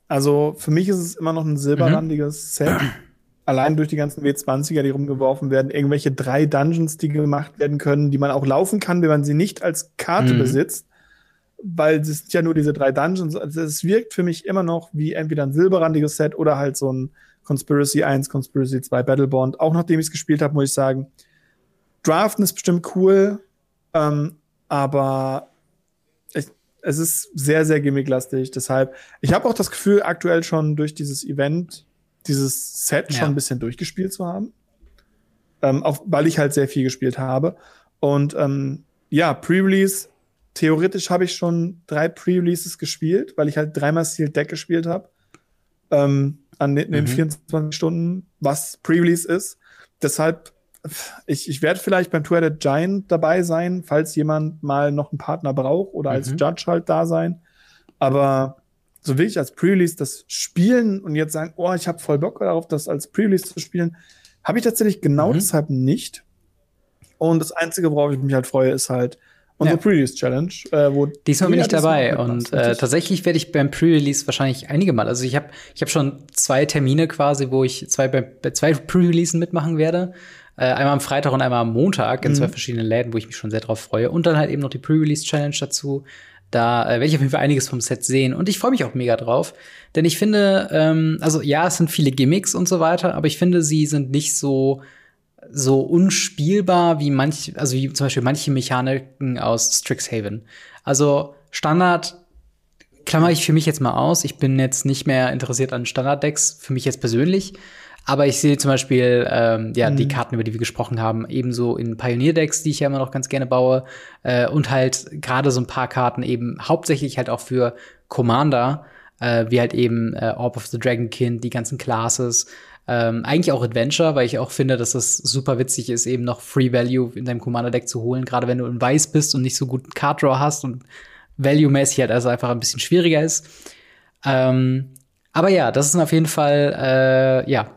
Also für mich ist es immer noch ein silberrandiges mhm. Set. Allein durch die ganzen W20er, die rumgeworfen werden, irgendwelche drei Dungeons, die gemacht werden können, die man auch laufen kann, wenn man sie nicht als Karte mhm. besitzt. Weil es sind ja nur diese drei Dungeons. Also es wirkt für mich immer noch wie entweder ein silberrandiges Set oder halt so ein Conspiracy 1, Conspiracy 2 Battlebond. Auch nachdem ich es gespielt habe, muss ich sagen, Draften ist bestimmt cool, ähm, aber es ist sehr, sehr gimmicklastig. Deshalb, ich habe auch das Gefühl, aktuell schon durch dieses Event, dieses Set ja. schon ein bisschen durchgespielt zu haben. Ähm, auch weil ich halt sehr viel gespielt habe. Und ähm, ja, Pre-Release, theoretisch habe ich schon drei Pre-Releases gespielt, weil ich halt dreimal Sealed Deck gespielt habe. Ähm, an den, mhm. den 24 Stunden, was Pre-Release ist. Deshalb ich, ich werde vielleicht beim Tour der Giant dabei sein, falls jemand mal noch einen Partner braucht oder als mhm. Judge halt da sein. Aber so will ich als Pre-Release das spielen und jetzt sagen, oh, ich habe voll Bock darauf, das als Pre-Release zu spielen, habe ich tatsächlich genau mhm. deshalb nicht. Und das Einzige, worauf ich mich halt freue, ist halt unsere ja. Pre-Release-Challenge. Äh, wo Diesmal bin ich dabei und äh, tatsächlich werde ich beim Pre-Release wahrscheinlich einige Mal, also ich habe ich hab schon zwei Termine quasi, wo ich zwei, bei, bei zwei Pre-Releasen mitmachen werde. Äh, einmal am Freitag und einmal am Montag in mhm. zwei verschiedenen Läden, wo ich mich schon sehr drauf freue. Und dann halt eben noch die Pre-Release-Challenge dazu. Da äh, werde ich auf jeden Fall einiges vom Set sehen. Und ich freue mich auch mega drauf. Denn ich finde, ähm, also ja, es sind viele Gimmicks und so weiter, aber ich finde, sie sind nicht so so unspielbar wie manch, also wie zum Beispiel manche Mechaniken aus Strixhaven. Also Standard klammer ich für mich jetzt mal aus. Ich bin jetzt nicht mehr interessiert an Standard-Decks, für mich jetzt persönlich. Aber ich sehe zum Beispiel ähm, ja mhm. die Karten, über die wir gesprochen haben, ebenso in Pioneer-Decks, die ich ja immer noch ganz gerne baue, äh, und halt gerade so ein paar Karten eben hauptsächlich halt auch für Commander, äh, wie halt eben äh, Orb of the Dragonkin, die ganzen Classes, ähm, eigentlich auch Adventure, weil ich auch finde, dass es super witzig ist, eben noch Free Value in deinem Commander-Deck zu holen, gerade wenn du in Weiß bist und nicht so gut Card Draw hast und Value-mäßig halt also einfach ein bisschen schwieriger ist. Ähm, aber ja, das ist auf jeden Fall, äh, ja.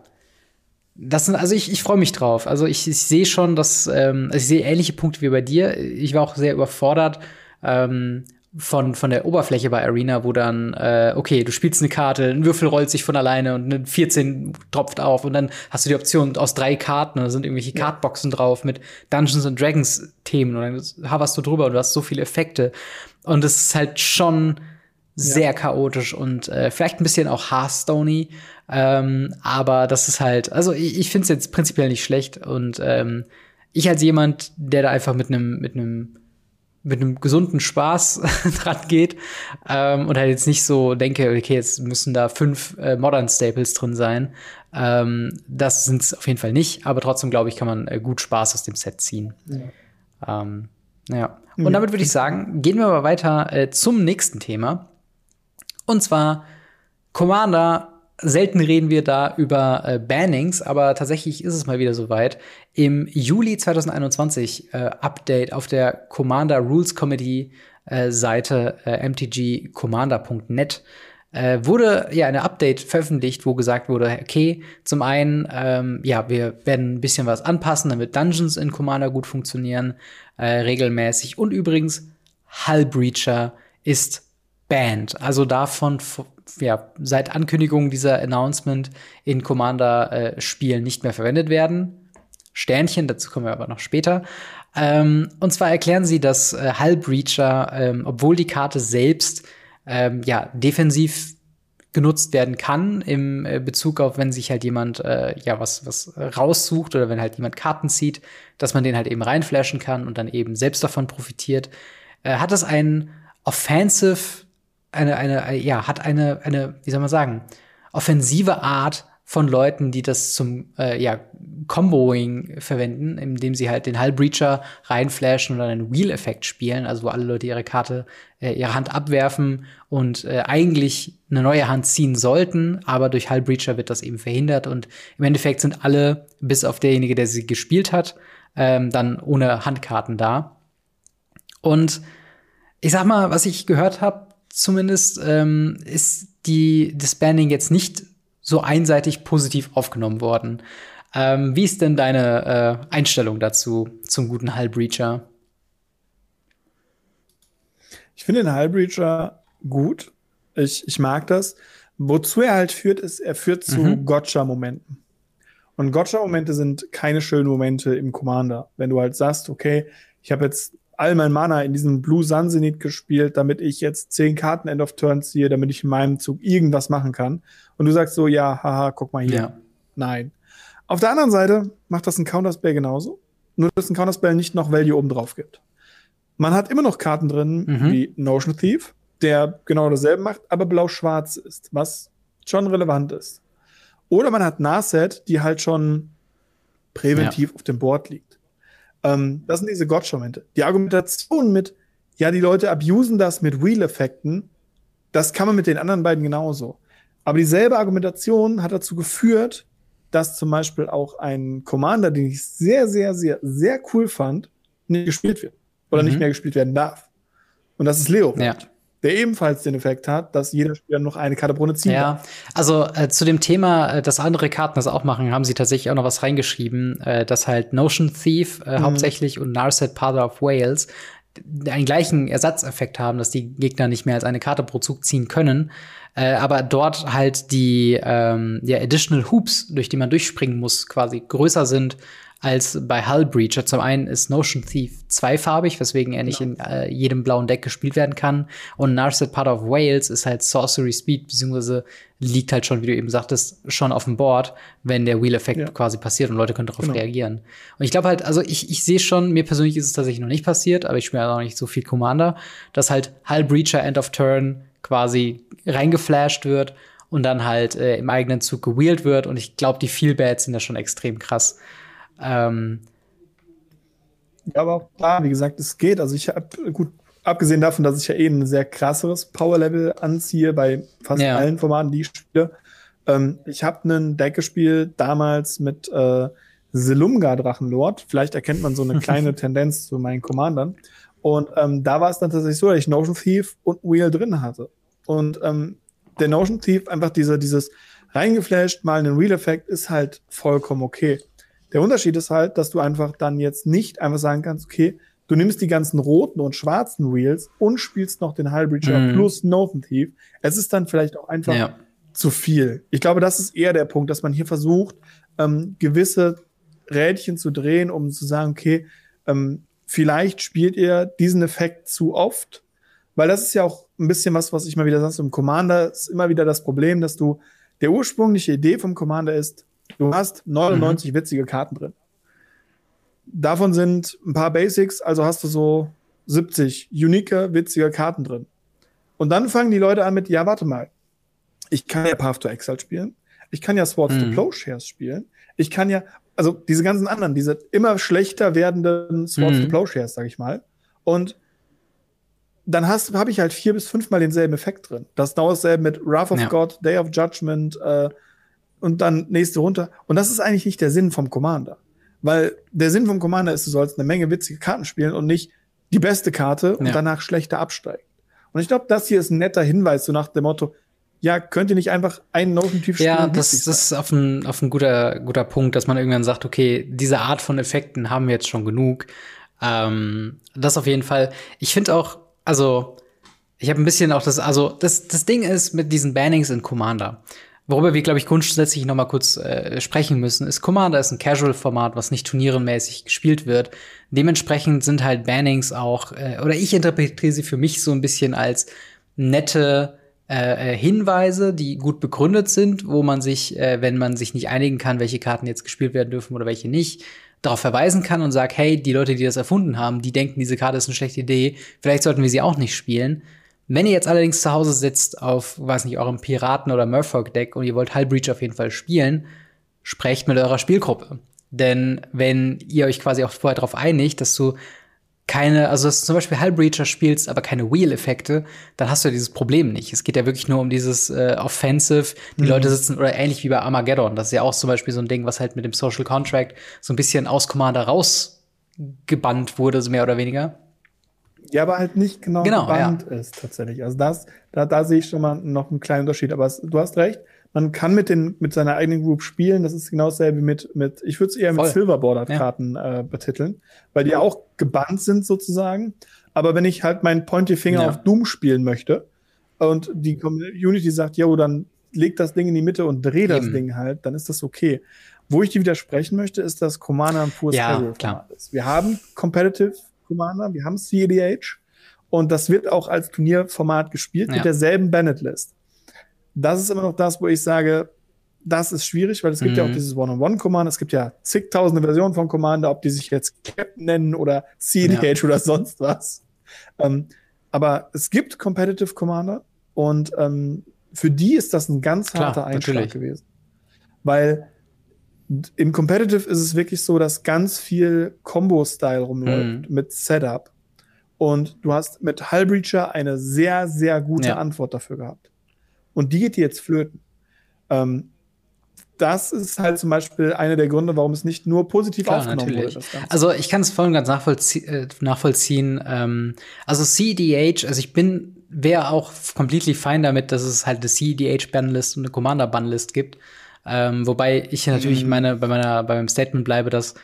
Das sind, also ich, ich freue mich drauf. Also ich, ich sehe schon, dass ähm, also ich sehe ähnliche Punkte wie bei dir. Ich war auch sehr überfordert. Ähm, von, von der Oberfläche bei Arena, wo dann, äh, okay, du spielst eine Karte, ein Würfel rollt sich von alleine und eine 14 tropft auf und dann hast du die Option aus drei Karten, da sind irgendwelche ja. Kartboxen drauf mit Dungeons and Dragons Themen und dann haberst du drüber und du hast so viele Effekte. Und es ist halt schon sehr ja. chaotisch und äh, vielleicht ein bisschen auch Hearthstone ähm, aber das ist halt, also ich, ich finde es jetzt prinzipiell nicht schlecht und ähm, ich als jemand, der da einfach mit einem mit einem mit einem gesunden Spaß dran geht ähm, und halt jetzt nicht so denke, okay, jetzt müssen da fünf äh, Modern Staples drin sein. Ähm, das sind es auf jeden Fall nicht, aber trotzdem glaube ich, kann man äh, gut Spaß aus dem Set ziehen. Ja. Ähm, ja. Und damit würde ich sagen, gehen wir aber weiter äh, zum nächsten Thema. Und zwar Commander Selten reden wir da über äh, Bannings, aber tatsächlich ist es mal wieder soweit. Im Juli 2021 äh, Update auf der Commander Rules Committee äh, Seite äh, mtgcommander.net äh, wurde ja eine Update veröffentlicht, wo gesagt wurde, okay, zum einen, ähm, ja, wir werden ein bisschen was anpassen, damit Dungeons in Commander gut funktionieren, äh, regelmäßig. Und übrigens, Hull Breacher ist banned. Also davon ja, seit Ankündigung dieser Announcement in Commander-Spielen äh, nicht mehr verwendet werden. Sternchen, dazu kommen wir aber noch später. Ähm, und zwar erklären sie, dass äh, Hull Breacher, ähm, obwohl die Karte selbst ähm, ja defensiv genutzt werden kann im äh, Bezug auf, wenn sich halt jemand äh, ja was was raussucht oder wenn halt jemand Karten zieht, dass man den halt eben reinflashen kann und dann eben selbst davon profitiert, äh, hat es einen offensive eine, eine, ja, hat eine, eine, wie soll man sagen, offensive Art von Leuten, die das zum äh, ja, Comboing verwenden, indem sie halt den Hull Breacher reinflashen oder einen Wheel-Effekt spielen, also wo alle Leute ihre Karte, äh, ihre Hand abwerfen und äh, eigentlich eine neue Hand ziehen sollten, aber durch Hull Breacher wird das eben verhindert und im Endeffekt sind alle, bis auf derjenige, der sie gespielt hat, ähm, dann ohne Handkarten da. Und ich sag mal, was ich gehört habe, zumindest ähm, ist die, das Banning jetzt nicht so einseitig positiv aufgenommen worden. Ähm, wie ist denn deine äh, Einstellung dazu, zum guten Hull Breacher? Ich finde den Hull Breacher gut. Ich, ich mag das. Wozu er halt führt, ist, er führt zu mhm. Gotcha-Momenten. Und Gotcha-Momente sind keine schönen Momente im Commander. Wenn du halt sagst, okay, ich habe jetzt all mein Mana in diesem Blue Sun Zenith gespielt, damit ich jetzt zehn Karten End of Turn ziehe, damit ich in meinem Zug irgendwas machen kann. Und du sagst so, ja, haha, guck mal hier. Ja. Nein. Auf der anderen Seite macht das ein Counterspell genauso. Nur, dass ein Counterspell nicht noch Value oben drauf gibt. Man hat immer noch Karten drin, mhm. wie Notion Thief, der genau dasselbe macht, aber blau-schwarz ist, was schon relevant ist. Oder man hat Narset, die halt schon präventiv ja. auf dem Board liegt. Ähm, das sind diese Gotcha-Momente. Die Argumentation mit, ja, die Leute abusen das mit Wheel-Effekten, das kann man mit den anderen beiden genauso. Aber dieselbe Argumentation hat dazu geführt, dass zum Beispiel auch ein Commander, den ich sehr, sehr, sehr, sehr cool fand, nicht gespielt wird. Oder mhm. nicht mehr gespielt werden darf. Und das ist Leo. Ja der ebenfalls den Effekt hat, dass jeder Spieler noch eine Karte pro Runde ziehen Ja, also äh, zu dem Thema, äh, dass andere Karten das auch machen, haben sie tatsächlich auch noch was reingeschrieben, äh, dass halt Notion Thief äh, mhm. hauptsächlich und Narset Father of Wales einen gleichen Ersatzeffekt haben, dass die Gegner nicht mehr als eine Karte pro Zug ziehen können. Äh, aber dort halt die ähm, ja, Additional Hoops, durch die man durchspringen muss, quasi größer sind als bei Hull Breacher. Zum einen ist Notion Thief zweifarbig, weswegen er nicht genau. in äh, jedem blauen Deck gespielt werden kann. Und Narset Part of Wales ist halt Sorcery Speed, beziehungsweise liegt halt schon, wie du eben sagtest, schon auf dem Board, wenn der Wheel-Effekt ja. quasi passiert und Leute können darauf genau. reagieren. Und ich glaube halt, also ich, ich sehe schon, mir persönlich ist es tatsächlich noch nicht passiert, aber ich spiele halt auch nicht so viel Commander, dass halt Hull Breacher End of Turn quasi reingeflasht wird und dann halt äh, im eigenen Zug gewheelt wird. Und ich glaube, die Feelbads sind ja schon extrem krass. Ähm, ja, aber auch da, wie gesagt, es geht. Also ich habe gut, abgesehen davon, dass ich ja eben eh ein sehr krasseres Power-Level anziehe bei fast ja. allen Formaten, die ich spiele. Ähm, ich habe einen Deck gespielt damals mit äh, Selumga Drachenlord. Vielleicht erkennt man so eine kleine Tendenz zu meinen Commandern. Und ähm, da war es dann tatsächlich so, dass ich Notion Thief und Wheel drin hatte. Und ähm, der Notion Thief, einfach diese, dieses reingeflasht, mal einen Wheel-Effekt, ist halt vollkommen okay. Der Unterschied ist halt, dass du einfach dann jetzt nicht einfach sagen kannst, okay, du nimmst die ganzen roten und schwarzen Wheels und spielst noch den Hullbreacher mhm. plus Northern Thief. Es ist dann vielleicht auch einfach ja. zu viel. Ich glaube, das ist eher der Punkt, dass man hier versucht, ähm, gewisse Rädchen zu drehen, um zu sagen, okay, ähm, vielleicht spielt ihr diesen Effekt zu oft, weil das ist ja auch ein bisschen was, was ich mal wieder sage, im Commander ist immer wieder das Problem, dass du, der ursprüngliche Idee vom Commander ist, Du hast 99 mhm. witzige Karten drin. Davon sind ein paar Basics, also hast du so 70 unique, witzige Karten drin. Und dann fangen die Leute an mit, ja, warte mal, ich kann ja Path to Exile spielen, ich kann ja Swords mhm. to Plowshares spielen, ich kann ja, also diese ganzen anderen, diese immer schlechter werdenden Swords mhm. to Plowshares, sag ich mal. Und dann hast habe ich halt vier bis fünfmal denselben Effekt drin. Das dauert dasselbe mit Wrath of ja. God, Day of Judgment, äh, und dann nächste runter. Und das ist eigentlich nicht der Sinn vom Commander. Weil der Sinn vom Commander ist, du sollst eine Menge witzige Karten spielen und nicht die beste Karte und ja. danach schlechter absteigen. Und ich glaube, das hier ist ein netter Hinweis, so nach dem Motto, ja, könnt ihr nicht einfach einen Noten-Tief spielen? Ja, das, das ist auf ein, auf ein guter, guter Punkt, dass man irgendwann sagt, okay, diese Art von Effekten haben wir jetzt schon genug. Ähm, das auf jeden Fall. Ich finde auch, also, ich habe ein bisschen auch das, also, das, das Ding ist mit diesen Bannings in Commander. Worüber wir, glaube ich, grundsätzlich noch mal kurz äh, sprechen müssen, ist Commander ist ein Casual-Format, was nicht turnierenmäßig gespielt wird. Dementsprechend sind halt Bannings auch, äh, oder ich interpretiere sie für mich so ein bisschen als nette äh, äh, Hinweise, die gut begründet sind, wo man sich, äh, wenn man sich nicht einigen kann, welche Karten jetzt gespielt werden dürfen oder welche nicht, darauf verweisen kann und sagt, hey, die Leute, die das erfunden haben, die denken, diese Karte ist eine schlechte Idee, vielleicht sollten wir sie auch nicht spielen. Wenn ihr jetzt allerdings zu Hause sitzt auf, weiß nicht, eurem Piraten- oder Murfolk-Deck und ihr wollt Hullbreach auf jeden Fall spielen, sprecht mit eurer Spielgruppe. Denn wenn ihr euch quasi auch vorher darauf einigt, dass du keine, also dass du zum Beispiel Hullbreacher spielst, aber keine Wheel-Effekte, dann hast du ja dieses Problem nicht. Es geht ja wirklich nur um dieses äh, Offensive, die mhm. Leute sitzen, oder ähnlich wie bei Armageddon. Das ist ja auch zum Beispiel so ein Ding, was halt mit dem Social Contract so ein bisschen aus Commander rausgebannt wurde, so mehr oder weniger. Ja, aber halt nicht genau, genau gebannt ja. ist tatsächlich. Also das, da, da sehe ich schon mal noch einen kleinen Unterschied. Aber es, du hast recht, man kann mit den mit seiner eigenen Group spielen. Das ist genau dasselbe mit mit. Ich würde es eher Voll. mit Silverborder-Karten ja. äh, betiteln, weil die ja auch gebannt sind sozusagen. Aber wenn ich halt meinen Pointy Finger ja. auf Doom spielen möchte und die Community sagt, ja, dann leg das Ding in die Mitte und dreh das Eben. Ding halt, dann ist das okay. Wo ich die widersprechen möchte, ist, dass Commander ein pures ja, klar. ist. Wir haben Competitive Commander, wir haben CEDH und das wird auch als Turnierformat gespielt ja. mit derselben Bennett-List. Das ist immer noch das, wo ich sage, das ist schwierig, weil es gibt mhm. ja auch mhm. dieses One-on-One-Commander, es gibt ja zigtausende Versionen von Commander, ob die sich jetzt Captain nennen oder CEDH ja. oder sonst was. Ähm, aber es gibt Competitive Commander und ähm, für die ist das ein ganz Klar, harter Einschlag natürlich. gewesen. Weil im Competitive ist es wirklich so, dass ganz viel Combo-Style rumläuft mhm. mit Setup. Und du hast mit Hullbreacher eine sehr, sehr gute ja. Antwort dafür gehabt. Und die geht dir jetzt flöten. Ähm, das ist halt zum Beispiel einer der Gründe, warum es nicht nur positiv Klar, aufgenommen natürlich. wurde. Also ich kann es voll und ganz nachvollzie äh, nachvollziehen. Ähm, also CDH, also ich bin, wäre auch completely fine damit, dass es halt eine CDH-Banlist und eine Commander-Banlist gibt. Ähm, wobei ich natürlich mhm. meine, bei, meiner, bei meinem Statement bleibe, dass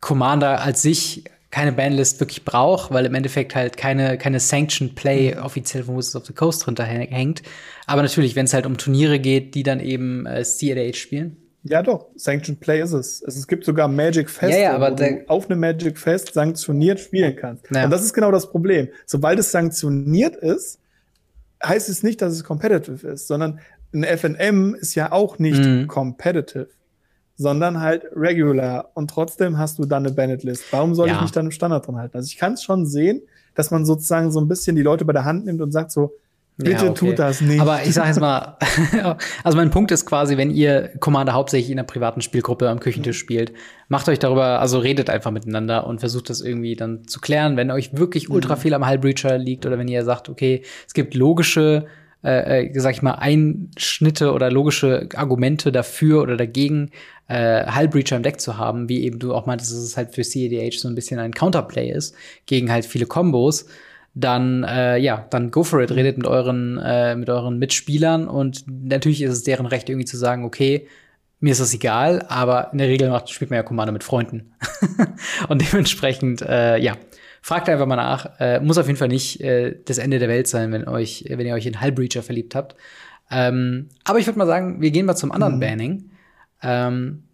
Commander als sich keine Banlist wirklich braucht, weil im Endeffekt halt keine, keine Sanctioned Play mhm. offiziell von Wizards of the Coast drunter hängt. Aber natürlich, wenn es halt um Turniere geht, die dann eben äh, CADH spielen. Ja, doch, Sanctioned Play ist es. Es gibt sogar Magic Fest, ja, ja, wo du auf einem Magic Fest sanktioniert spielen kannst. Ja. Und das ist genau das Problem. Sobald es sanktioniert ist, heißt es nicht, dass es competitive ist, sondern ein FNM ist ja auch nicht mhm. competitive sondern halt regular. Und trotzdem hast du dann eine Banned-List. Warum soll ja. ich mich dann im Standard drin halten? Also ich kann es schon sehen, dass man sozusagen so ein bisschen die Leute bei der Hand nimmt und sagt so, Bitte ja, okay. tut das nicht. Aber ich sage jetzt mal, also mein Punkt ist quasi, wenn ihr Commander hauptsächlich in einer privaten Spielgruppe am Küchentisch spielt, macht euch darüber, also redet einfach miteinander und versucht das irgendwie dann zu klären. Wenn euch wirklich ultra mhm. viel am Hullbreacher liegt oder wenn ihr sagt, okay, es gibt logische äh, äh, sag ich mal, Einschnitte oder logische Argumente dafür oder dagegen, äh, Hullbreacher im Deck zu haben, wie eben du auch meintest, dass es halt für CADH so ein bisschen ein Counterplay ist, gegen halt viele Kombos, dann äh, ja, dann go for it, redet mit euren, äh, mit euren Mitspielern und natürlich ist es deren Recht irgendwie zu sagen, okay, mir ist das egal, aber in der Regel macht, spielt man ja Commander mit Freunden. und dementsprechend, äh, ja, Fragt einfach mal nach. Äh, muss auf jeden Fall nicht äh, das Ende der Welt sein, wenn euch, wenn ihr euch in Hullbreacher verliebt habt. Ähm, aber ich würde mal sagen, wir gehen mal zum anderen mhm. Banning. Ähm,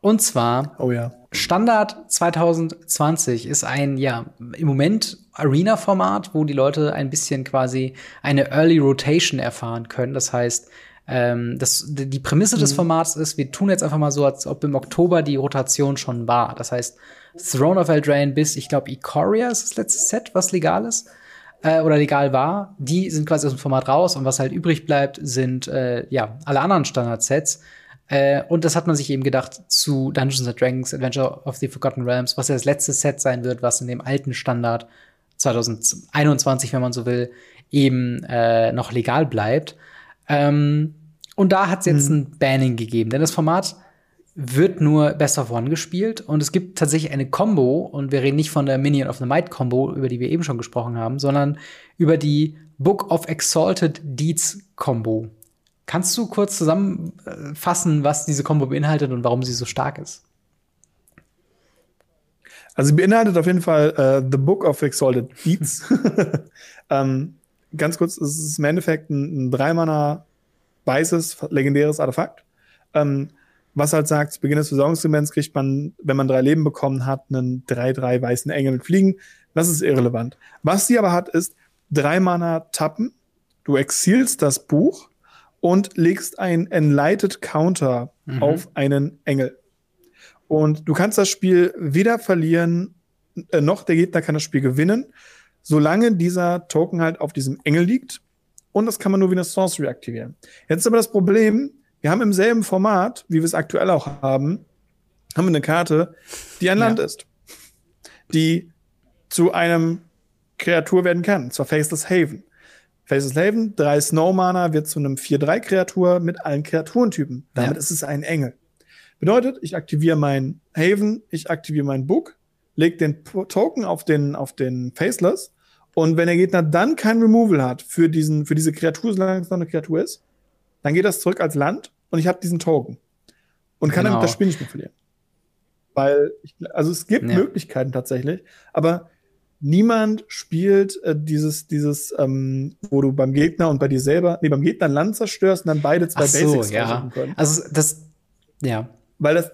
und zwar oh, ja. Standard 2020 ist ein, ja, im Moment Arena-Format, wo die Leute ein bisschen quasi eine Early Rotation erfahren können. Das heißt, ähm, das, die Prämisse mhm. des Formats ist, wir tun jetzt einfach mal so, als ob im Oktober die Rotation schon war. Das heißt, Throne of Eldraine bis, ich glaube, Ikoria ist das letzte Set, was legal ist äh, oder legal war. Die sind quasi aus dem Format raus und was halt übrig bleibt, sind äh, ja alle anderen Standard-Sets. Äh, und das hat man sich eben gedacht zu Dungeons and Dragons Adventure of the Forgotten Realms, was ja das letzte Set sein wird, was in dem alten Standard 2021, wenn man so will, eben äh, noch legal bleibt. Ähm, und da hat es jetzt hm. ein Banning gegeben, denn das Format wird nur Best of One gespielt und es gibt tatsächlich eine Combo und wir reden nicht von der Minion of the Might Combo, über die wir eben schon gesprochen haben, sondern über die Book of Exalted Deeds Combo. Kannst du kurz zusammenfassen, was diese Combo beinhaltet und warum sie so stark ist? Also sie beinhaltet auf jeden Fall uh, The Book of Exalted Deeds. ähm, ganz kurz, es ist im Endeffekt ein, ein dreimanner weißes, legendäres Artefakt. Ähm, was halt sagt, zu Beginn des Versorgungssegments kriegt man, wenn man drei Leben bekommen hat, einen 3-3 weißen Engel mit Fliegen. Das ist irrelevant. Was sie aber hat, ist drei Mana tappen. Du exilst das Buch und legst ein Enlighted Counter mhm. auf einen Engel. Und du kannst das Spiel weder verlieren, äh, noch der Gegner kann das Spiel gewinnen, solange dieser Token halt auf diesem Engel liegt. Und das kann man nur wie eine Sorcery aktivieren. Jetzt ist aber das Problem, wir haben im selben Format, wie wir es aktuell auch haben, haben wir eine Karte, die ein ja. Land ist. Die zu einem Kreatur werden kann. Zwar Faceless Haven. Faceless Haven, drei Snow Mana wird zu einem 4-3-Kreatur mit allen Kreaturentypen. Damit ja. ist es ein Engel. Bedeutet, ich aktiviere mein Haven, ich aktiviere mein Book, leg den Token auf den, auf den Faceless. Und wenn der Gegner dann kein Removal hat für diesen, für diese Kreatur, solange es noch eine Kreatur ist, dann geht das zurück als Land und ich habe diesen Token und kann genau. damit das Spiel nicht mehr verlieren. Weil, ich, also es gibt ja. Möglichkeiten tatsächlich, aber niemand spielt äh, dieses, dieses, ähm, wo du beim Gegner und bei dir selber, nee, beim Gegner ein Land zerstörst und dann beide zwei Ach so, Basics ja. können. Also das, ja. Weil das,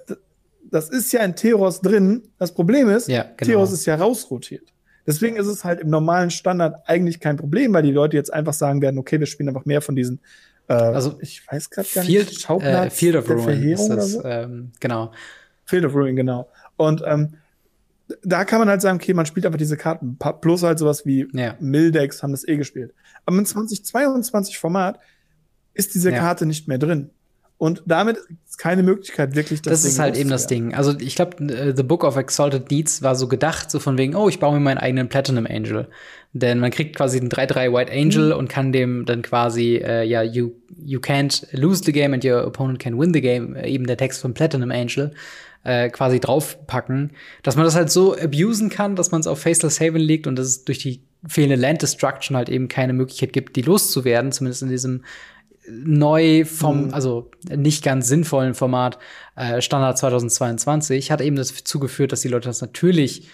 das ist ja in Theros drin. Das Problem ist, ja, genau. Theros ist ja rausrotiert. Deswegen ist es halt im normalen Standard eigentlich kein Problem, weil die Leute jetzt einfach sagen werden, okay, wir spielen einfach mehr von diesen äh, also ich weiß gerade gar Field, nicht. Schauplatz äh, Field of Ruin ist das, so? ähm, genau. Field of Ruin, genau. Und ähm, da kann man halt sagen, okay, man spielt einfach diese Karten. Plus halt sowas wie ja. Mildex haben das eh gespielt. Aber im 2022 Format ist diese ja. Karte nicht mehr drin. Und damit ist keine Möglichkeit, wirklich das Das Ding ist halt eben das Ding. Also ich glaube, äh, The Book of Exalted Deeds war so gedacht, so von wegen, oh, ich baue mir meinen eigenen Platinum Angel. Denn man kriegt quasi den 3-3 White Angel mhm. und kann dem dann quasi, äh, ja, you, you can't lose the game and your opponent can win the game, äh, eben der Text von Platinum Angel, äh, quasi draufpacken. Dass man das halt so abusen kann, dass man es auf Faceless Haven legt und dass es durch die fehlende Land Destruction halt eben keine Möglichkeit gibt, die loszuwerden, zumindest in diesem neu vom, mhm. also nicht ganz sinnvollen Format äh, Standard 2022, hat eben dazu geführt, dass die Leute das natürlich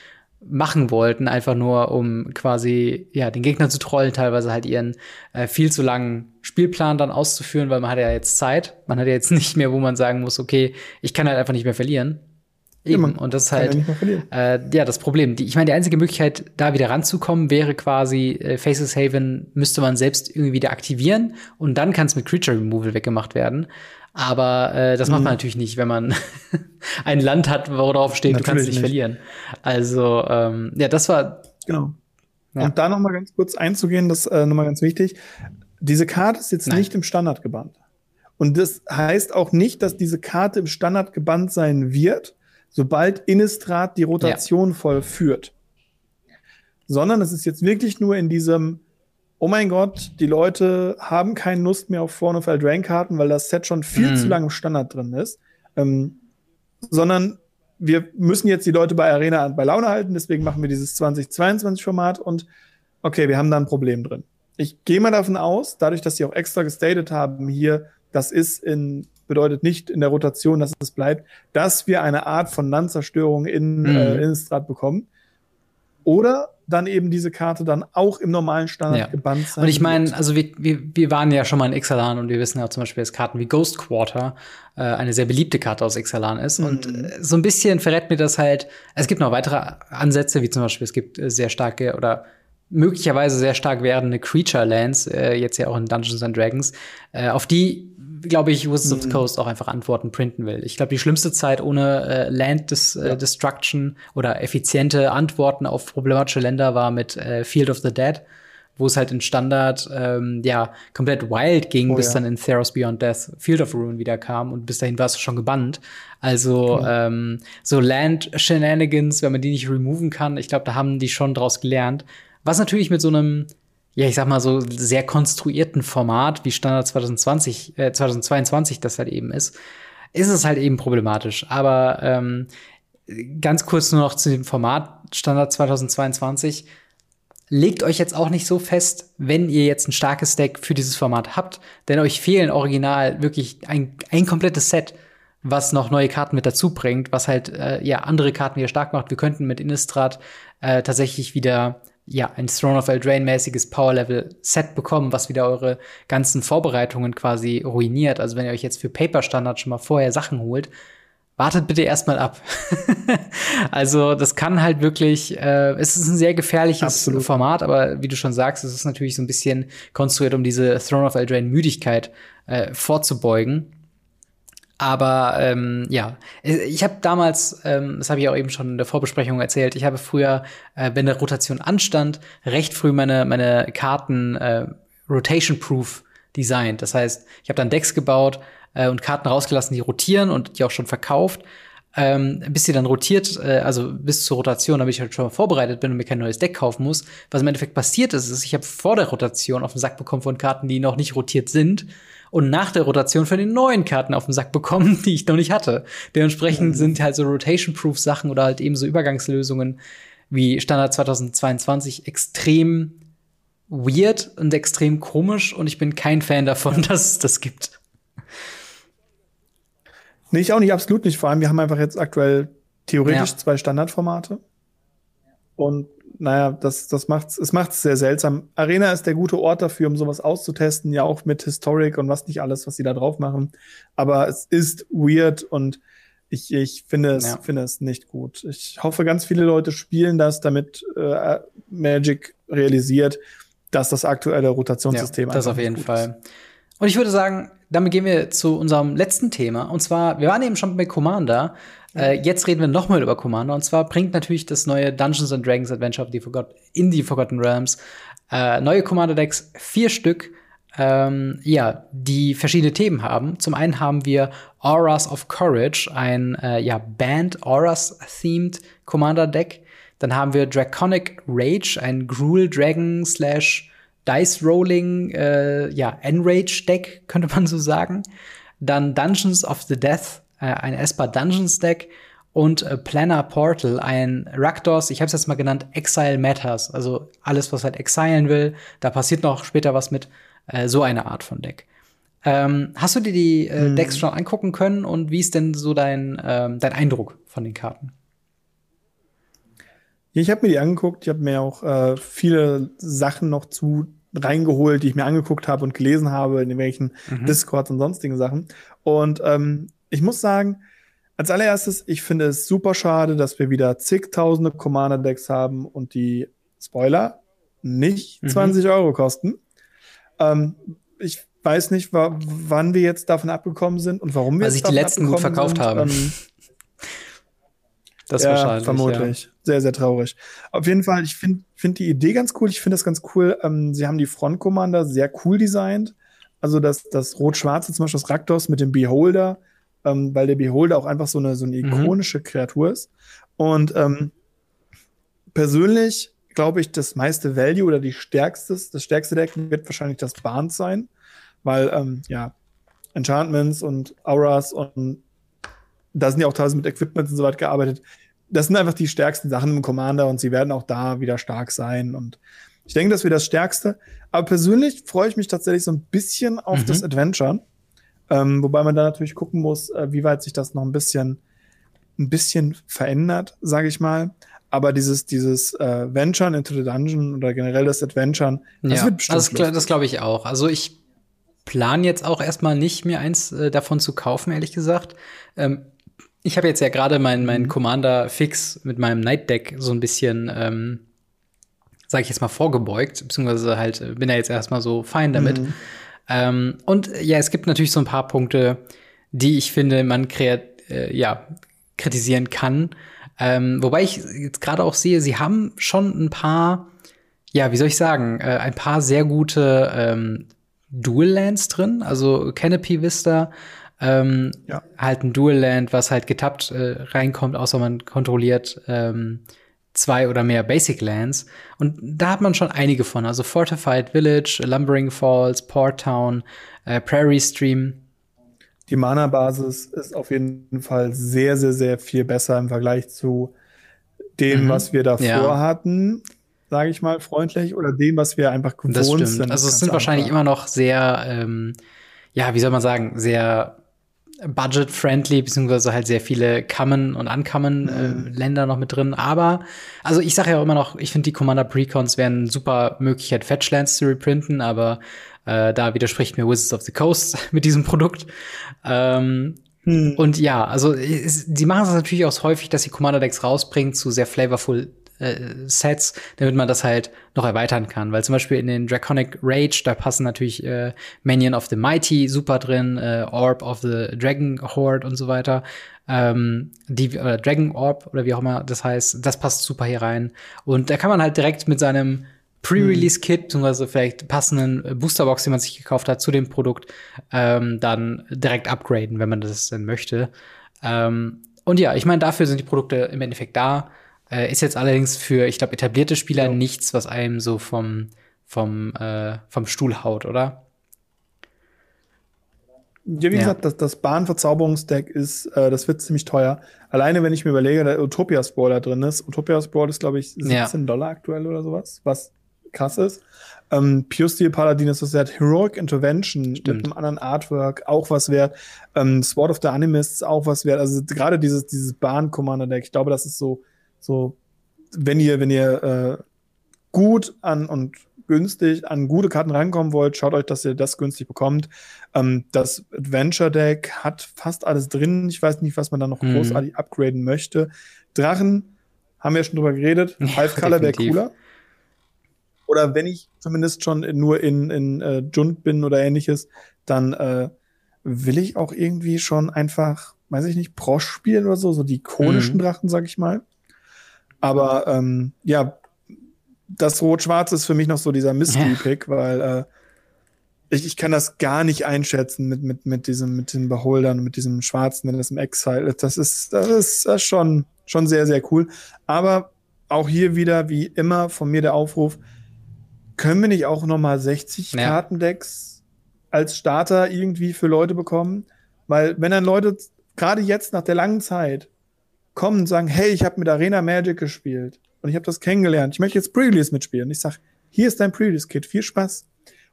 machen wollten, einfach nur um quasi ja den Gegner zu trollen, teilweise halt ihren äh, viel zu langen Spielplan dann auszuführen, weil man hat ja jetzt Zeit, man hat ja jetzt nicht mehr, wo man sagen muss, okay, ich kann halt einfach nicht mehr verlieren. Eben. Ja, und das ist halt ja, äh, ja das Problem. Die, ich meine, die einzige Möglichkeit, da wieder ranzukommen, wäre quasi äh, Faces Haven müsste man selbst irgendwie wieder aktivieren und dann kann es mit Creature Removal weggemacht werden. Aber äh, das mhm. macht man mhm. natürlich nicht, wenn man ein Land hat, worauf steht, natürlich du kannst nicht, nicht, verlieren. Also ähm, ja, das war genau. Ja. Und da noch mal ganz kurz einzugehen, das äh, noch mal ganz wichtig. Diese Karte ist jetzt Nein. nicht im Standard gebannt. Und das heißt auch nicht, dass diese Karte im Standard gebannt sein wird, sobald Innistrad die Rotation ja. vollführt. Sondern es ist jetzt wirklich nur in diesem oh mein Gott, die Leute haben keine Lust mehr auf Throne of Eldraine-Karten, weil das Set schon viel mhm. zu lange im Standard drin ist. Ähm, sondern wir müssen jetzt die Leute bei Arena bei Laune halten, deswegen machen wir dieses 2022-Format und okay, wir haben da ein Problem drin. Ich gehe mal davon aus, dadurch, dass sie auch extra gestated haben hier, das ist in, bedeutet nicht in der Rotation, dass es bleibt, dass wir eine Art von Landzerstörung in mhm. äh, Innistrad bekommen. Oder dann eben diese Karte dann auch im normalen Standard ja. gebannt sein. Und ich meine, also wir, wir, wir waren ja schon mal in Ixalan und wir wissen ja zum Beispiel, dass Karten wie Ghost Quarter äh, eine sehr beliebte Karte aus Ixalan ist. Mhm. Und äh, so ein bisschen verrät mir das halt, es gibt noch weitere Ansätze, wie zum Beispiel, es gibt äh, sehr starke oder möglicherweise sehr stark werdende Creature Lands, äh, jetzt ja auch in Dungeons and Dragons, äh, auf die glaube ich, Wizards of the mhm. Coast auch einfach Antworten printen will. Ich glaube, die schlimmste Zeit ohne äh, Land Dis äh, ja. Destruction oder effiziente Antworten auf problematische Länder war mit äh, Field of the Dead, wo es halt in Standard ähm, ja komplett wild ging, oh, bis ja. dann in Theros Beyond Death Field of Ruin wieder kam und bis dahin war es schon gebannt. Also mhm. ähm, so Land Shenanigans, wenn man die nicht removen kann, ich glaube, da haben die schon draus gelernt. Was natürlich mit so einem ja, ich sag mal so sehr konstruierten Format wie Standard 2020, äh, 2022 das halt eben ist, ist es halt eben problematisch. Aber ähm, ganz kurz nur noch zu dem Format Standard 2022. Legt euch jetzt auch nicht so fest, wenn ihr jetzt ein starkes Deck für dieses Format habt, denn euch fehlen original wirklich ein, ein komplettes Set, was noch neue Karten mit dazu bringt, was halt äh, ja andere Karten wieder stark macht. Wir könnten mit Innistrad äh, tatsächlich wieder ja, ein Throne of Eldraine-mäßiges Power-Level-Set bekommen, was wieder eure ganzen Vorbereitungen quasi ruiniert. Also wenn ihr euch jetzt für Paper-Standard schon mal vorher Sachen holt, wartet bitte erstmal ab. also das kann halt wirklich, äh, es ist ein sehr gefährliches Absolut. Format, aber wie du schon sagst, es ist natürlich so ein bisschen konstruiert, um diese Throne of Eldraine-Müdigkeit äh, vorzubeugen. Aber ähm, ja, ich habe damals, ähm, das habe ich auch eben schon in der Vorbesprechung erzählt, ich habe früher, äh, wenn der Rotation anstand, recht früh meine, meine Karten äh, rotation-proof designt. Das heißt, ich habe dann Decks gebaut äh, und Karten rausgelassen, die rotieren und die auch schon verkauft. Ähm, bis sie dann rotiert, äh, also bis zur Rotation, damit ich halt schon mal vorbereitet bin und mir kein neues Deck kaufen muss. Was im Endeffekt passiert ist, ist, ich habe vor der Rotation auf den Sack bekommen von Karten, die noch nicht rotiert sind und nach der Rotation für die neuen Karten auf den Sack bekommen, die ich noch nicht hatte. Dementsprechend mhm. sind halt so Rotation-Proof Sachen oder halt eben so Übergangslösungen wie Standard 2022 extrem weird und extrem komisch und ich bin kein Fan davon, dass es das gibt. Nee, ich auch nicht, absolut nicht. Vor allem, wir haben einfach jetzt aktuell theoretisch ja. zwei Standardformate. Und naja, das, das macht's, es macht's sehr seltsam. Arena ist der gute Ort dafür, um sowas auszutesten, ja auch mit Historic und was nicht alles, was sie da drauf machen. Aber es ist weird und ich, ich finde es, ja. finde es nicht gut. Ich hoffe, ganz viele Leute spielen das, damit äh, Magic realisiert, dass das aktuelle Rotationssystem ja, das auf jeden Fall. Ist. Und ich würde sagen, damit gehen wir zu unserem letzten Thema. Und zwar, wir waren eben schon bei Commander. Äh, jetzt reden wir nochmal über Commander. Und zwar bringt natürlich das neue Dungeons and Dragons Adventure of the Forgot in die Forgotten Realms äh, neue Commander-Decks, vier Stück, ähm, ja, die verschiedene Themen haben. Zum einen haben wir Auras of Courage, ein äh, ja, Band Auras-themed Commander-Deck. Dann haben wir Draconic Rage, ein Gruul Dragon slash Dice Rolling, äh, ja, Enrage Deck, könnte man so sagen. Dann Dungeons of the Death, äh, ein Esper Dungeons Deck und äh, Planner Portal, ein Rakdos, ich habe es jetzt mal genannt, Exile Matters, also alles, was halt exilen will, da passiert noch später was mit, äh, so eine Art von Deck. Ähm, hast du dir die äh, hm. Decks schon angucken können und wie ist denn so dein, ähm, dein Eindruck von den Karten? Ich habe mir die angeguckt, ich habe mir auch äh, viele Sachen noch zu reingeholt, die ich mir angeguckt habe und gelesen habe in irgendwelchen mhm. Discords und sonstigen Sachen. Und ähm, ich muss sagen, als allererstes, ich finde es super schade, dass wir wieder zigtausende Commander-Decks haben und die Spoiler nicht mhm. 20 Euro kosten. Ähm, ich weiß nicht, wann wir jetzt davon abgekommen sind und warum wir Weil sich die letzten gut verkauft sind. haben. Ähm, das ja, wahrscheinlich. Vermutlich. Ja. Sehr, sehr traurig. Auf jeden Fall, ich finde find die Idee ganz cool. Ich finde das ganz cool. Ähm, sie haben die Front Commander sehr cool designt. Also das, das Rot-Schwarze, zum Beispiel das Raktos mit dem Beholder, ähm, weil der Beholder auch einfach so eine, so eine mhm. ikonische mhm. Kreatur ist. Und ähm, persönlich glaube ich, das meiste Value oder die stärkste, das stärkste Deck wird wahrscheinlich das Barnes sein, weil, ähm, ja, Enchantments und Auras und da sind ja auch teilweise mit Equipment und so weiter gearbeitet. Das sind einfach die stärksten Sachen im Commander und sie werden auch da wieder stark sein. Und ich denke, das wird das Stärkste. Aber persönlich freue ich mich tatsächlich so ein bisschen auf mhm. das Adventure. Ähm, wobei man da natürlich gucken muss, äh, wie weit sich das noch ein bisschen, ein bisschen verändert, sage ich mal. Aber dieses, dieses äh, Venturen into the Dungeon oder generell das Adventuren, das ja, wird bestimmt. Das, das glaube ich auch. Also ich plan jetzt auch erstmal nicht, mir eins äh, davon zu kaufen, ehrlich gesagt. Ähm, ich habe jetzt ja gerade meinen mein mhm. Commander Fix mit meinem Night Deck so ein bisschen, ähm, sage ich jetzt mal, vorgebeugt, beziehungsweise halt äh, bin da jetzt erstmal so fein damit. Mhm. Ähm, und ja, es gibt natürlich so ein paar Punkte, die ich finde, man äh, ja, kritisieren kann. Ähm, wobei ich jetzt gerade auch sehe, sie haben schon ein paar, ja, wie soll ich sagen, äh, ein paar sehr gute ähm, Dual Lands drin. Also Canopy Vista ähm, ja. halt ein Dual Land, was halt getappt äh, reinkommt, außer man kontrolliert ähm, zwei oder mehr Basic Lands. Und da hat man schon einige von. Also Fortified Village, Lumbering Falls, Port Town, äh, Prairie Stream. Die Mana-Basis ist auf jeden Fall sehr, sehr, sehr viel besser im Vergleich zu dem, mhm. was wir davor ja. hatten sage ich mal, freundlich oder dem, was wir einfach gewohnt sind. Also es sind wahrscheinlich immer noch sehr, ähm, ja, wie soll man sagen, sehr budget-friendly, beziehungsweise halt sehr viele Common- und Uncommon-Länder äh, mhm. noch mit drin. Aber, also ich sage ja auch immer noch, ich finde die Commander Precons wären eine super Möglichkeit, Fetchlands zu reprinten, aber äh, da widerspricht mir Wizards of the Coast mit diesem Produkt. Ähm, hm. Und ja, also sie machen es natürlich auch häufig, dass sie Commander-Decks rausbringen zu sehr flavorful äh, Sets, damit man das halt noch erweitern kann. Weil zum Beispiel in den Draconic Rage, da passen natürlich äh, Minion of the Mighty super drin, äh, Orb of the Dragon Horde und so weiter. Ähm, die äh, Dragon Orb oder wie auch immer das heißt, das passt super hier rein. Und da kann man halt direkt mit seinem Pre-Release-Kit, beziehungsweise vielleicht passenden Boosterbox, den man sich gekauft hat, zu dem Produkt, ähm, dann direkt upgraden, wenn man das denn möchte. Ähm, und ja, ich meine, dafür sind die Produkte im Endeffekt da. Äh, ist jetzt allerdings für, ich glaube, etablierte Spieler ja. nichts, was einem so vom, vom, äh, vom Stuhl haut, oder? Ja, wie ja. gesagt, das, das Bahnverzauberungsdeck ist, äh, das wird ziemlich teuer. Alleine, wenn ich mir überlege, der Utopia Sprawl da drin ist. Utopia Sprawl ist, glaube ich, 17 ja. Dollar aktuell oder sowas, was krass ist. Ähm, Pure Steel Paladin ist was wert. Heroic Intervention Stimmt. mit einem anderen Artwork auch was wert. Ähm, Sword of the Animists auch was wert. Also gerade dieses, dieses Bahn-Commander-Deck, ich glaube, das ist so so, wenn ihr, wenn ihr äh, gut an und günstig an gute Karten rankommen wollt, schaut euch, dass ihr das günstig bekommt. Ähm, das Adventure Deck hat fast alles drin. Ich weiß nicht, was man da noch mhm. großartig upgraden möchte. Drachen haben wir schon drüber geredet. Five Color wäre cooler. Oder wenn ich zumindest schon nur in, in äh, Jund bin oder ähnliches, dann äh, will ich auch irgendwie schon einfach, weiß ich nicht, Prosch spielen oder so, so die ikonischen mhm. Drachen, sag ich mal. Aber ähm, ja, das Rot-Schwarz ist für mich noch so dieser Mystery-Pick, weil äh, ich, ich kann das gar nicht einschätzen mit, mit, mit diesem, mit den Beholdern, mit diesem Schwarzen, mit diesem Exile. Das ist, das ist, das ist schon, schon sehr, sehr cool. Aber auch hier wieder, wie immer, von mir der Aufruf, können wir nicht auch nochmal 60 ja. Kartendecks als Starter irgendwie für Leute bekommen? Weil wenn dann Leute, gerade jetzt nach der langen Zeit, kommen und sagen, hey, ich habe mit Arena Magic gespielt und ich habe das kennengelernt. Ich möchte jetzt Pre-Release mitspielen. Und ich sag, hier ist dein Pre-Release-Kit, viel Spaß.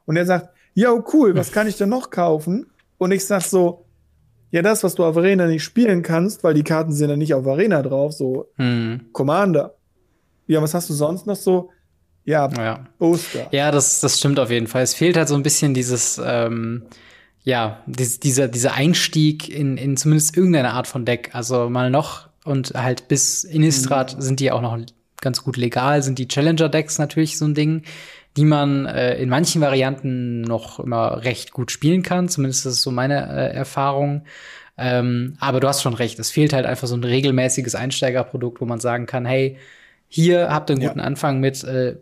Und er sagt, yo, cool, was kann ich denn noch kaufen? Und ich sag so, ja, das, was du auf Arena nicht spielen kannst, weil die Karten sind ja nicht auf Arena drauf, so hm. Commander. Ja, was hast du sonst noch so? Ja, ja. Oster. Ja, das, das stimmt auf jeden Fall. Es fehlt halt so ein bisschen dieses, ähm, ja, dies, dieser, dieser Einstieg in, in zumindest irgendeine Art von Deck. Also mal noch und halt bis Innistrad mhm. sind die auch noch ganz gut legal, sind die Challenger-Decks natürlich so ein Ding, die man äh, in manchen Varianten noch immer recht gut spielen kann. Zumindest ist so meine äh, Erfahrung. Ähm, aber du hast schon recht, es fehlt halt einfach so ein regelmäßiges Einsteigerprodukt, wo man sagen kann, hey, hier habt ihr einen guten ja. Anfang mit. Äh,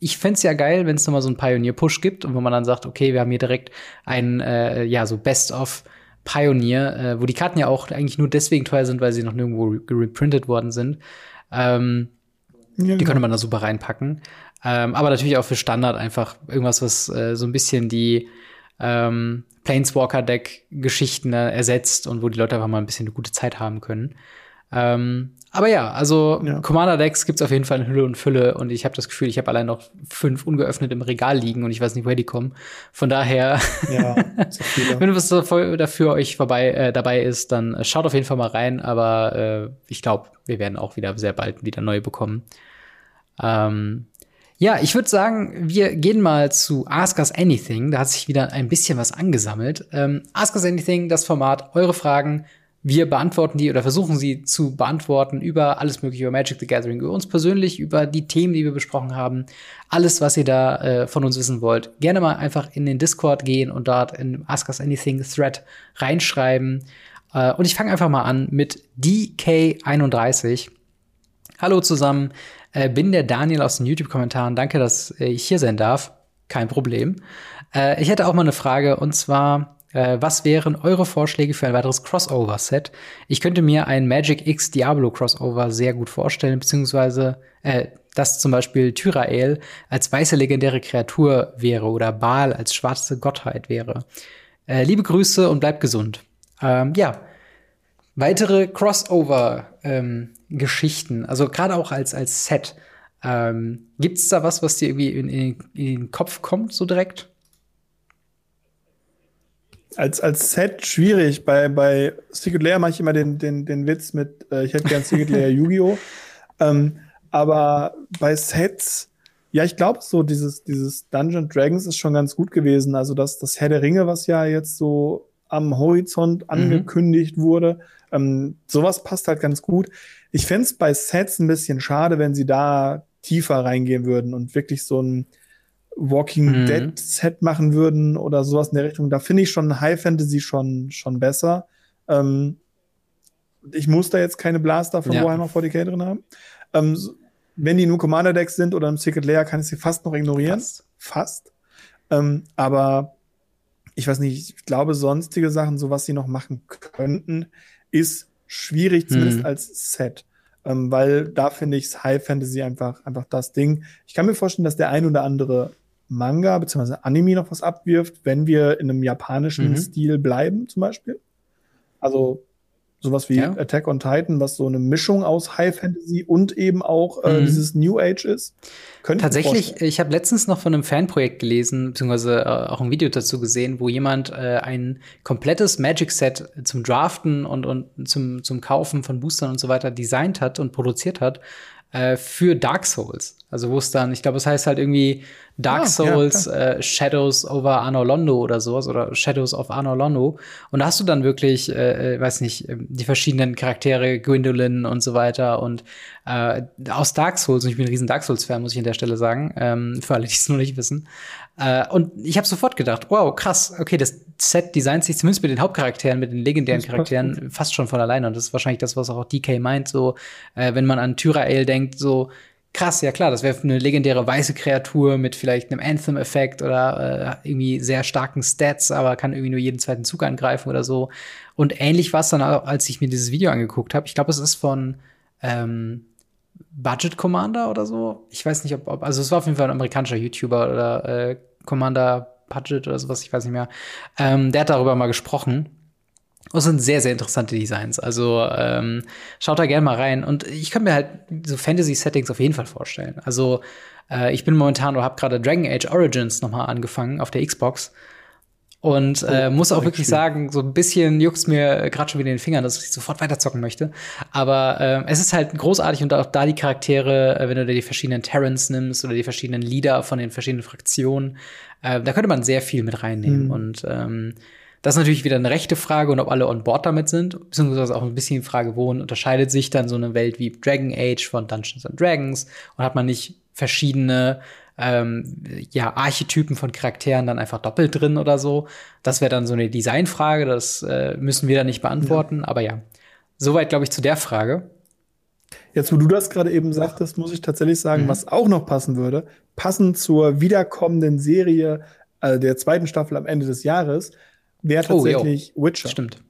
ich fände ja geil, wenn es nochmal so einen Pioneer-Push gibt und wo man dann sagt, okay, wir haben hier direkt ein, äh, ja, so Best-of Pioneer, äh, wo die Karten ja auch eigentlich nur deswegen teuer sind, weil sie noch nirgendwo reprintet worden sind. Ähm, ja, die genau. könnte man da super reinpacken. Ähm, aber natürlich auch für Standard einfach irgendwas, was äh, so ein bisschen die ähm, Planeswalker-Deck-Geschichten äh, ersetzt und wo die Leute einfach mal ein bisschen eine gute Zeit haben können. Ähm, aber ja, also ja. Commander-Decks gibt's auf jeden Fall in Hülle und Fülle und ich habe das Gefühl, ich habe allein noch fünf ungeöffnet im Regal liegen und ich weiß nicht, woher die kommen. Von daher, ja, wenn was dafür euch vorbei äh, dabei ist, dann schaut auf jeden Fall mal rein. Aber äh, ich glaube, wir werden auch wieder sehr bald wieder neue bekommen. Ähm, ja, ich würde sagen, wir gehen mal zu Ask Us Anything. Da hat sich wieder ein bisschen was angesammelt. Ähm, Ask Us Anything, das Format, eure Fragen. Wir beantworten die oder versuchen sie zu beantworten über alles mögliche, über Magic the Gathering, über uns persönlich, über die Themen, die wir besprochen haben. Alles, was ihr da äh, von uns wissen wollt. Gerne mal einfach in den Discord gehen und dort in Ask Us Anything Thread reinschreiben. Äh, und ich fange einfach mal an mit DK31. Hallo zusammen. Äh, bin der Daniel aus den YouTube-Kommentaren. Danke, dass äh, ich hier sein darf. Kein Problem. Äh, ich hätte auch mal eine Frage und zwar, äh, was wären eure Vorschläge für ein weiteres Crossover-Set? Ich könnte mir ein Magic X Diablo Crossover sehr gut vorstellen, beziehungsweise äh, dass zum Beispiel Tyrael als weiße legendäre Kreatur wäre oder Baal als schwarze Gottheit wäre. Äh, liebe Grüße und bleibt gesund. Ähm, ja, weitere Crossover ähm, also gerade auch als, als Set. Ähm, Gibt es da was, was dir irgendwie in, in, in, den Kopf kommt, so direkt? Als, als Set schwierig. Bei, bei Secret Layer mache ich immer den, den, den Witz mit, äh, ich hätte gern Secret Layer Yu-Gi-Oh! Ähm, aber bei Sets, ja, ich glaube, so dieses, dieses Dungeon Dragons ist schon ganz gut gewesen. Also das, das Herr der Ringe, was ja jetzt so am Horizont mhm. angekündigt mhm. wurde, ähm, sowas passt halt ganz gut. Ich fände es bei Sets ein bisschen schade, wenn sie da tiefer reingehen würden und wirklich so ein Walking mhm. Dead Set machen würden oder sowas in der Richtung. Da finde ich schon High Fantasy schon, schon besser. Ähm, ich muss da jetzt keine Blaster von ja. Warhammer 40k drin haben. Ähm, wenn die nur Commander Decks sind oder im Secret Layer, kann ich sie fast noch ignorieren. Fast. fast. Ähm, aber ich weiß nicht, ich glaube, sonstige Sachen, so was sie noch machen könnten, ist schwierig, zumindest mhm. als Set. Ähm, weil da finde ich High Fantasy einfach, einfach das Ding. Ich kann mir vorstellen, dass der ein oder andere Manga bzw. Anime noch was abwirft, wenn wir in einem japanischen mhm. Stil bleiben, zum Beispiel. Also Sowas wie ja. Attack on Titan, was so eine Mischung aus High Fantasy und eben auch äh, mhm. dieses New Age ist. Könnte Tatsächlich, ich, ich habe letztens noch von einem Fanprojekt gelesen, beziehungsweise äh, auch ein Video dazu gesehen, wo jemand äh, ein komplettes Magic-Set zum Draften und, und zum, zum Kaufen von Boostern und so weiter designt hat und produziert hat äh, für Dark Souls. Also wo es dann, ich glaube, es heißt halt irgendwie Dark ah, Souls, ja, äh, Shadows over Arno Londo oder sowas oder Shadows of Arno Londo. Und da hast du dann wirklich, äh, äh weiß nicht, ähm, die verschiedenen Charaktere, Gwendolyn und so weiter und äh, aus Dark Souls. Und ich bin ein riesen Dark Souls-Fan, muss ich an der Stelle sagen, ähm, für alle, die es noch nicht wissen. Äh, und ich habe sofort gedacht, wow, krass, okay, das Set designt sich zumindest mit den Hauptcharakteren, mit den legendären Charakteren fast schon von alleine. Und das ist wahrscheinlich das, was auch DK meint, so, äh, wenn man an Tyrael denkt, so, krass, ja klar, das wäre eine legendäre weiße Kreatur mit vielleicht einem Anthem-Effekt oder äh, irgendwie sehr starken Stats, aber kann irgendwie nur jeden zweiten Zug angreifen oder so. Und ähnlich war es dann als ich mir dieses Video angeguckt habe. Ich glaube, es ist von ähm, Budget Commander oder so. Ich weiß nicht, ob, ob, also es war auf jeden Fall ein amerikanischer YouTuber oder äh, Commander Budget oder sowas, ich weiß nicht mehr. Ähm, der hat darüber mal gesprochen. Und es sind sehr, sehr interessante Designs. Also ähm, schaut da gerne mal rein. Und ich kann mir halt so Fantasy-Settings auf jeden Fall vorstellen. Also äh, ich bin momentan oder habe gerade Dragon Age Origins noch mal angefangen auf der Xbox. Und äh, oh, muss auch wirklich sagen, so ein bisschen juckt's mir gerade schon wieder in den Fingern, dass ich sofort weiterzocken möchte. Aber äh, es ist halt großartig und auch da die Charaktere, äh, wenn du dir die verschiedenen Terrans nimmst oder die verschiedenen Leader von den verschiedenen Fraktionen, äh, da könnte man sehr viel mit reinnehmen. Mhm. Und ähm, das ist natürlich wieder eine rechte Frage und ob alle on board damit sind, beziehungsweise auch ein bisschen die Frage, wohin unterscheidet sich dann so eine Welt wie Dragon Age von Dungeons and Dragons und hat man nicht verschiedene ähm, ja, Archetypen von Charakteren dann einfach doppelt drin oder so. Das wäre dann so eine Designfrage, das äh, müssen wir dann nicht beantworten, ja. aber ja. Soweit, glaube ich, zu der Frage. Jetzt, wo du das gerade eben sagtest, muss ich tatsächlich sagen, mhm. was auch noch passen würde, passend zur wiederkommenden Serie äh, der zweiten Staffel am Ende des Jahres, wäre tatsächlich oh, Witcher. Stimmt.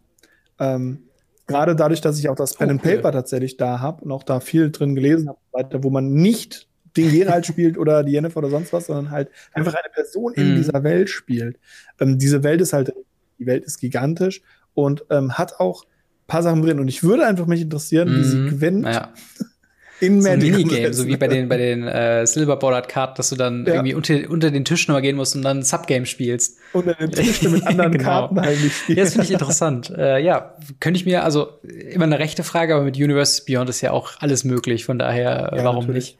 Ähm, Gerade dadurch, dass ich auch das Pen oh, and Paper cool. tatsächlich da habe und auch da viel drin gelesen habe, wo man nicht den Geralt spielt oder die Jennifer oder sonst was, sondern halt einfach eine Person in mhm. dieser Welt spielt. Ähm, diese Welt ist halt, die Welt ist gigantisch und ähm, hat auch paar Sachen drin. Und ich würde einfach mich interessieren, mhm. wie sie mhm. Gwent ja. in so ein Minigame, so wie bei den, bei den äh, Silver Ballard Karten, dass du dann ja. irgendwie unter, unter den Tisch nochmal gehen musst und dann ein Subgame spielst. Unter den Tisch mit anderen genau. Karten eigentlich spielen. Ja, das finde ich interessant. äh, ja, könnte ich mir, also immer eine rechte Frage, aber mit Universe Beyond ist ja auch alles möglich, von daher, ja, warum natürlich. nicht?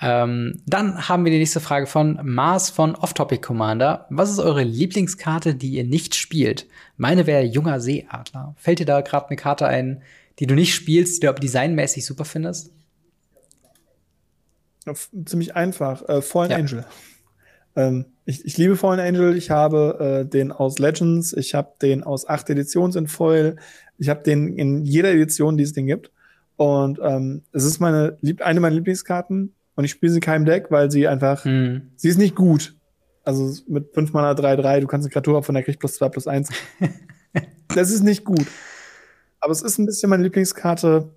Ähm, dann haben wir die nächste Frage von Mars von Off-Topic Commander. Was ist eure Lieblingskarte, die ihr nicht spielt? Meine wäre junger Seeadler. Fällt dir da gerade eine Karte ein, die du nicht spielst, die du aber designmäßig super findest? Ziemlich einfach. Äh, Fallen ja. Angel. Ähm, ich, ich, liebe Fallen Angel. Ich habe äh, den aus Legends. Ich habe den aus acht Editions in Foil. Ich habe den in jeder Edition, die es den gibt. Und ähm, es ist meine eine meiner Lieblingskarten. Und ich spiele sie in keinem Deck, weil sie einfach, mhm. sie ist nicht gut. Also mit 5 Mana 3-3, du kannst eine Kreatur von der kriegt plus 2 plus 1. das ist nicht gut. Aber es ist ein bisschen meine Lieblingskarte,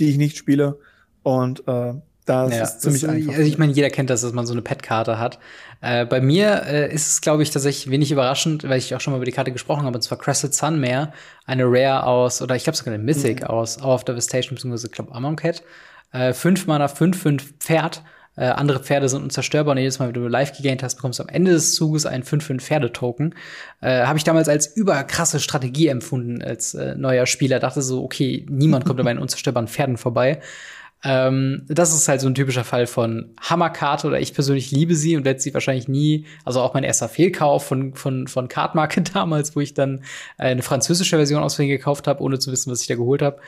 die ich nicht spiele. Und äh, das ja, ist ziemlich das, einfach. Also ich meine, jeder kennt das, dass man so eine Pet-Karte hat. Äh, bei mir äh, ist es, glaube ich, tatsächlich wenig überraschend, weil ich auch schon mal über die Karte gesprochen habe, und zwar Crescent Sunmare, eine Rare aus, oder ich glaube sogar eine Mythic mhm. aus Hour of Devastation, beziehungsweise, ich glaube, Amonkhet. Äh, fünf Mana, fünf, fünf Pferd. Äh, andere Pferde sind unzerstörbar und jedes Mal, wenn du live gegaint hast, bekommst du am Ende des Zuges einen 5-5 Pferdetoken. Äh, Habe ich damals als überkrasse Strategie empfunden als äh, neuer Spieler. Dachte so, okay, niemand kommt an meinen unzerstörbaren Pferden vorbei. Ähm, das ist halt so ein typischer Fall von Hammerkarte oder ich persönlich liebe sie und werde sie wahrscheinlich nie, also auch mein erster Fehlkauf von, von, von Cardmarke damals, wo ich dann eine französische Version auswählen gekauft habe, ohne zu wissen, was ich da geholt habe.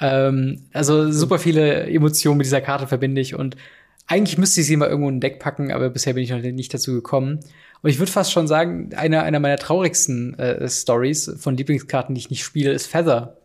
Ähm, also super viele Emotionen mit dieser Karte verbinde ich und eigentlich müsste ich sie mal irgendwo in ein Deck packen, aber bisher bin ich noch nicht dazu gekommen. Und ich würde fast schon sagen, einer einer meiner traurigsten äh, Stories von Lieblingskarten, die ich nicht spiele, ist Feather.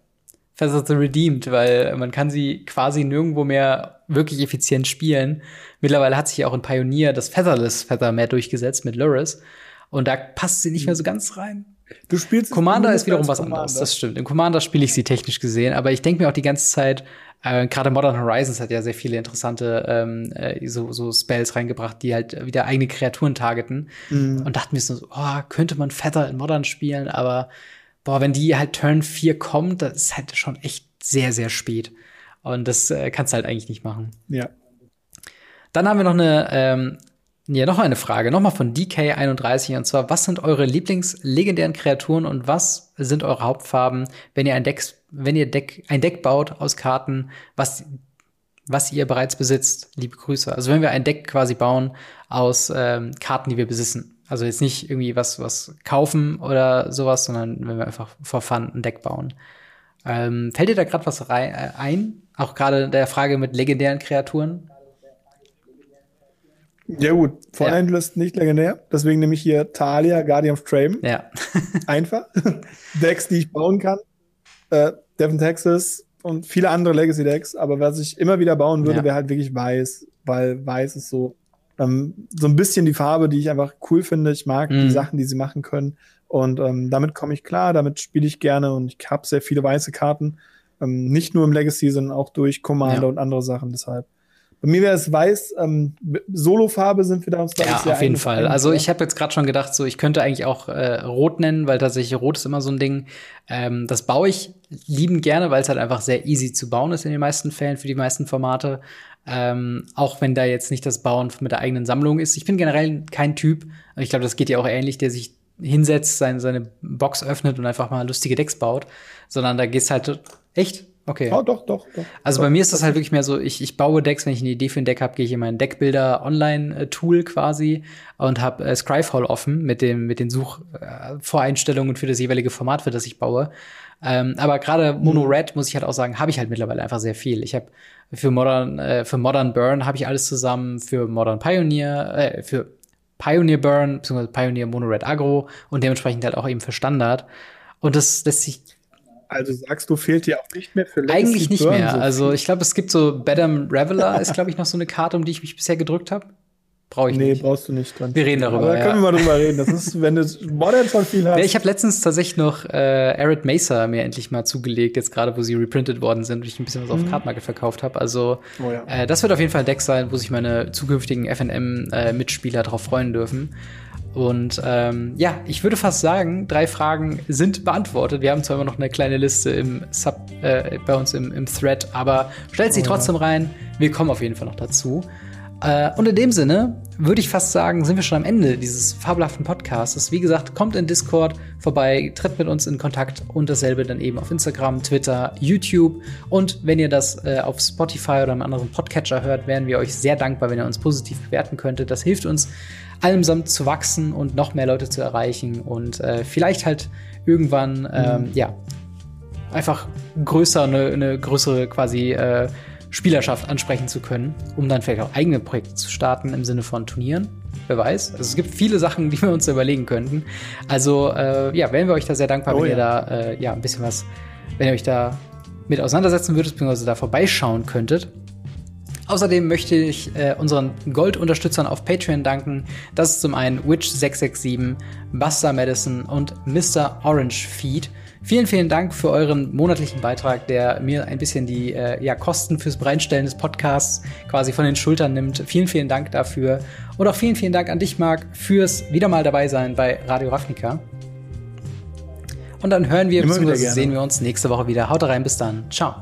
Feather the Redeemed, weil man kann sie quasi nirgendwo mehr wirklich effizient spielen. Mittlerweile hat sich auch in Pioneer das Featherless Feather mehr durchgesetzt mit Luris. Und da passt sie nicht mehr so ganz rein. Du spielst Commander ist wiederum was Commander. anderes, das stimmt. Im Commander spiele ich sie technisch gesehen, aber ich denke mir auch die ganze Zeit, äh, gerade Modern Horizons hat ja sehr viele interessante ähm, äh, so, so Spells reingebracht, die halt wieder eigene Kreaturen targeten. Mhm. Und dachten mir so, oh, könnte man Feather in Modern spielen, aber boah, wenn die halt Turn 4 kommt, das ist halt schon echt sehr, sehr spät. Und das äh, kannst du halt eigentlich nicht machen. Ja. Dann haben wir noch eine ähm, ja, noch eine Frage, nochmal von DK31, und zwar, was sind eure Lieblingslegendären Kreaturen und was sind eure Hauptfarben, wenn ihr ein Deck, wenn ihr Deck, ein Deck baut aus Karten, was, was ihr bereits besitzt? Liebe Grüße. Also wenn wir ein Deck quasi bauen aus ähm, Karten, die wir besitzen. Also jetzt nicht irgendwie was, was kaufen oder sowas, sondern wenn wir einfach vor Fun ein Deck bauen. Ähm, fällt dir da gerade was rein, äh, ein? Auch gerade der Frage mit legendären Kreaturen? Ja gut, Fallen ja. ist nicht legendär, deswegen nehme ich hier Talia, Guardian of Trame. Ja. Einfach. Decks, die ich bauen kann. Äh, Devon Texas und viele andere Legacy-Decks, aber was ich immer wieder bauen würde, ja. wäre halt wirklich weiß, weil weiß ist so ähm, so ein bisschen die Farbe, die ich einfach cool finde. Ich mag mhm. die Sachen, die sie machen können. Und ähm, damit komme ich klar, damit spiele ich gerne und ich habe sehr viele weiße Karten. Ähm, nicht nur im Legacy, sondern auch durch Commander ja. und andere Sachen. Deshalb bei mir wäre es weiß, ähm, Solo-Farbe sind wir da uns da Ja, auf jeden Fall. Also ich habe jetzt gerade schon gedacht, so ich könnte eigentlich auch äh, Rot nennen, weil tatsächlich Rot ist immer so ein Ding. Ähm, das baue ich liebend gerne, weil es halt einfach sehr easy zu bauen ist in den meisten Fällen für die meisten Formate. Ähm, auch wenn da jetzt nicht das Bauen mit der eigenen Sammlung ist. Ich bin generell kein Typ, ich glaube, das geht ja auch ähnlich, der sich hinsetzt, seine, seine Box öffnet und einfach mal lustige Decks baut, sondern da gehst halt echt Okay. Oh, doch, doch, doch. Also doch, bei mir ist das halt wirklich mehr so, ich, ich baue Decks, wenn ich eine Idee für ein Deck habe, gehe ich in mein Deckbilder Online-Tool quasi und habe äh, Scryfall offen mit dem mit den Suchvoreinstellungen für das jeweilige Format, für das ich baue. Ähm, aber gerade Mono mhm. Red muss ich halt auch sagen, habe ich halt mittlerweile einfach sehr viel. Ich habe für Modern äh, für Modern Burn habe ich alles zusammen, für Modern Pioneer, äh, für Pioneer Burn bzw. Pioneer Mono Red Agro und dementsprechend halt auch eben für Standard. Und das lässt sich also sagst du, fehlt dir auch nicht mehr für Legacy Eigentlich nicht Burn mehr. So also ich glaube, es gibt so Bedham Reveler ist, glaube ich, noch so eine Karte, um die ich mich bisher gedrückt habe. Brauche ich nee, nicht. Nee, brauchst du nicht dran. Wir reden darüber. Aber da ja. können wir mal drüber reden. Das ist, wenn du Modern schon viel hast. Ja, ich habe letztens tatsächlich noch äh, Arid Mesa mir endlich mal zugelegt, jetzt gerade, wo sie reprintet worden sind und ich ein bisschen was mhm. auf Cardmarket verkauft habe. Also oh ja. äh, das wird auf jeden Fall ein Deck sein, wo sich meine zukünftigen FNM-Mitspieler äh, darauf freuen dürfen. Und ähm, ja, ich würde fast sagen, drei Fragen sind beantwortet. Wir haben zwar immer noch eine kleine Liste im Sub, äh, bei uns im, im Thread, aber stellt sie oh, trotzdem rein. Wir kommen auf jeden Fall noch dazu. Äh, und in dem Sinne würde ich fast sagen, sind wir schon am Ende dieses fabelhaften Podcasts. Wie gesagt, kommt in Discord vorbei, tritt mit uns in Kontakt und dasselbe dann eben auf Instagram, Twitter, YouTube. Und wenn ihr das äh, auf Spotify oder einem anderen Podcatcher hört, wären wir euch sehr dankbar, wenn ihr uns positiv bewerten könntet. Das hilft uns allesamt zu wachsen und noch mehr Leute zu erreichen und äh, vielleicht halt irgendwann, ähm, mhm. ja, einfach größer, eine, eine größere quasi äh, Spielerschaft ansprechen zu können, um dann vielleicht auch eigene Projekte zu starten im Sinne von Turnieren. Wer weiß. Also es gibt viele Sachen, die wir uns überlegen könnten. Also äh, ja, wären wir euch da sehr dankbar, oh, wenn ja. ihr da äh, ja ein bisschen was, wenn ihr euch da mit auseinandersetzen würdet, beziehungsweise da vorbeischauen könntet. Außerdem möchte ich äh, unseren Gold-Unterstützern auf Patreon danken. Das ist zum einen Witch667, Buster Madison und Mr. Orange Feed. Vielen, vielen Dank für euren monatlichen Beitrag, der mir ein bisschen die äh, ja, Kosten fürs Bereitstellen des Podcasts quasi von den Schultern nimmt. Vielen, vielen Dank dafür. Und auch vielen, vielen Dank an dich, Marc, fürs wieder mal dabei sein bei Radio Ravnica. Und dann hören wir bzw. sehen wir uns nächste Woche wieder. Haut rein, bis dann. Ciao.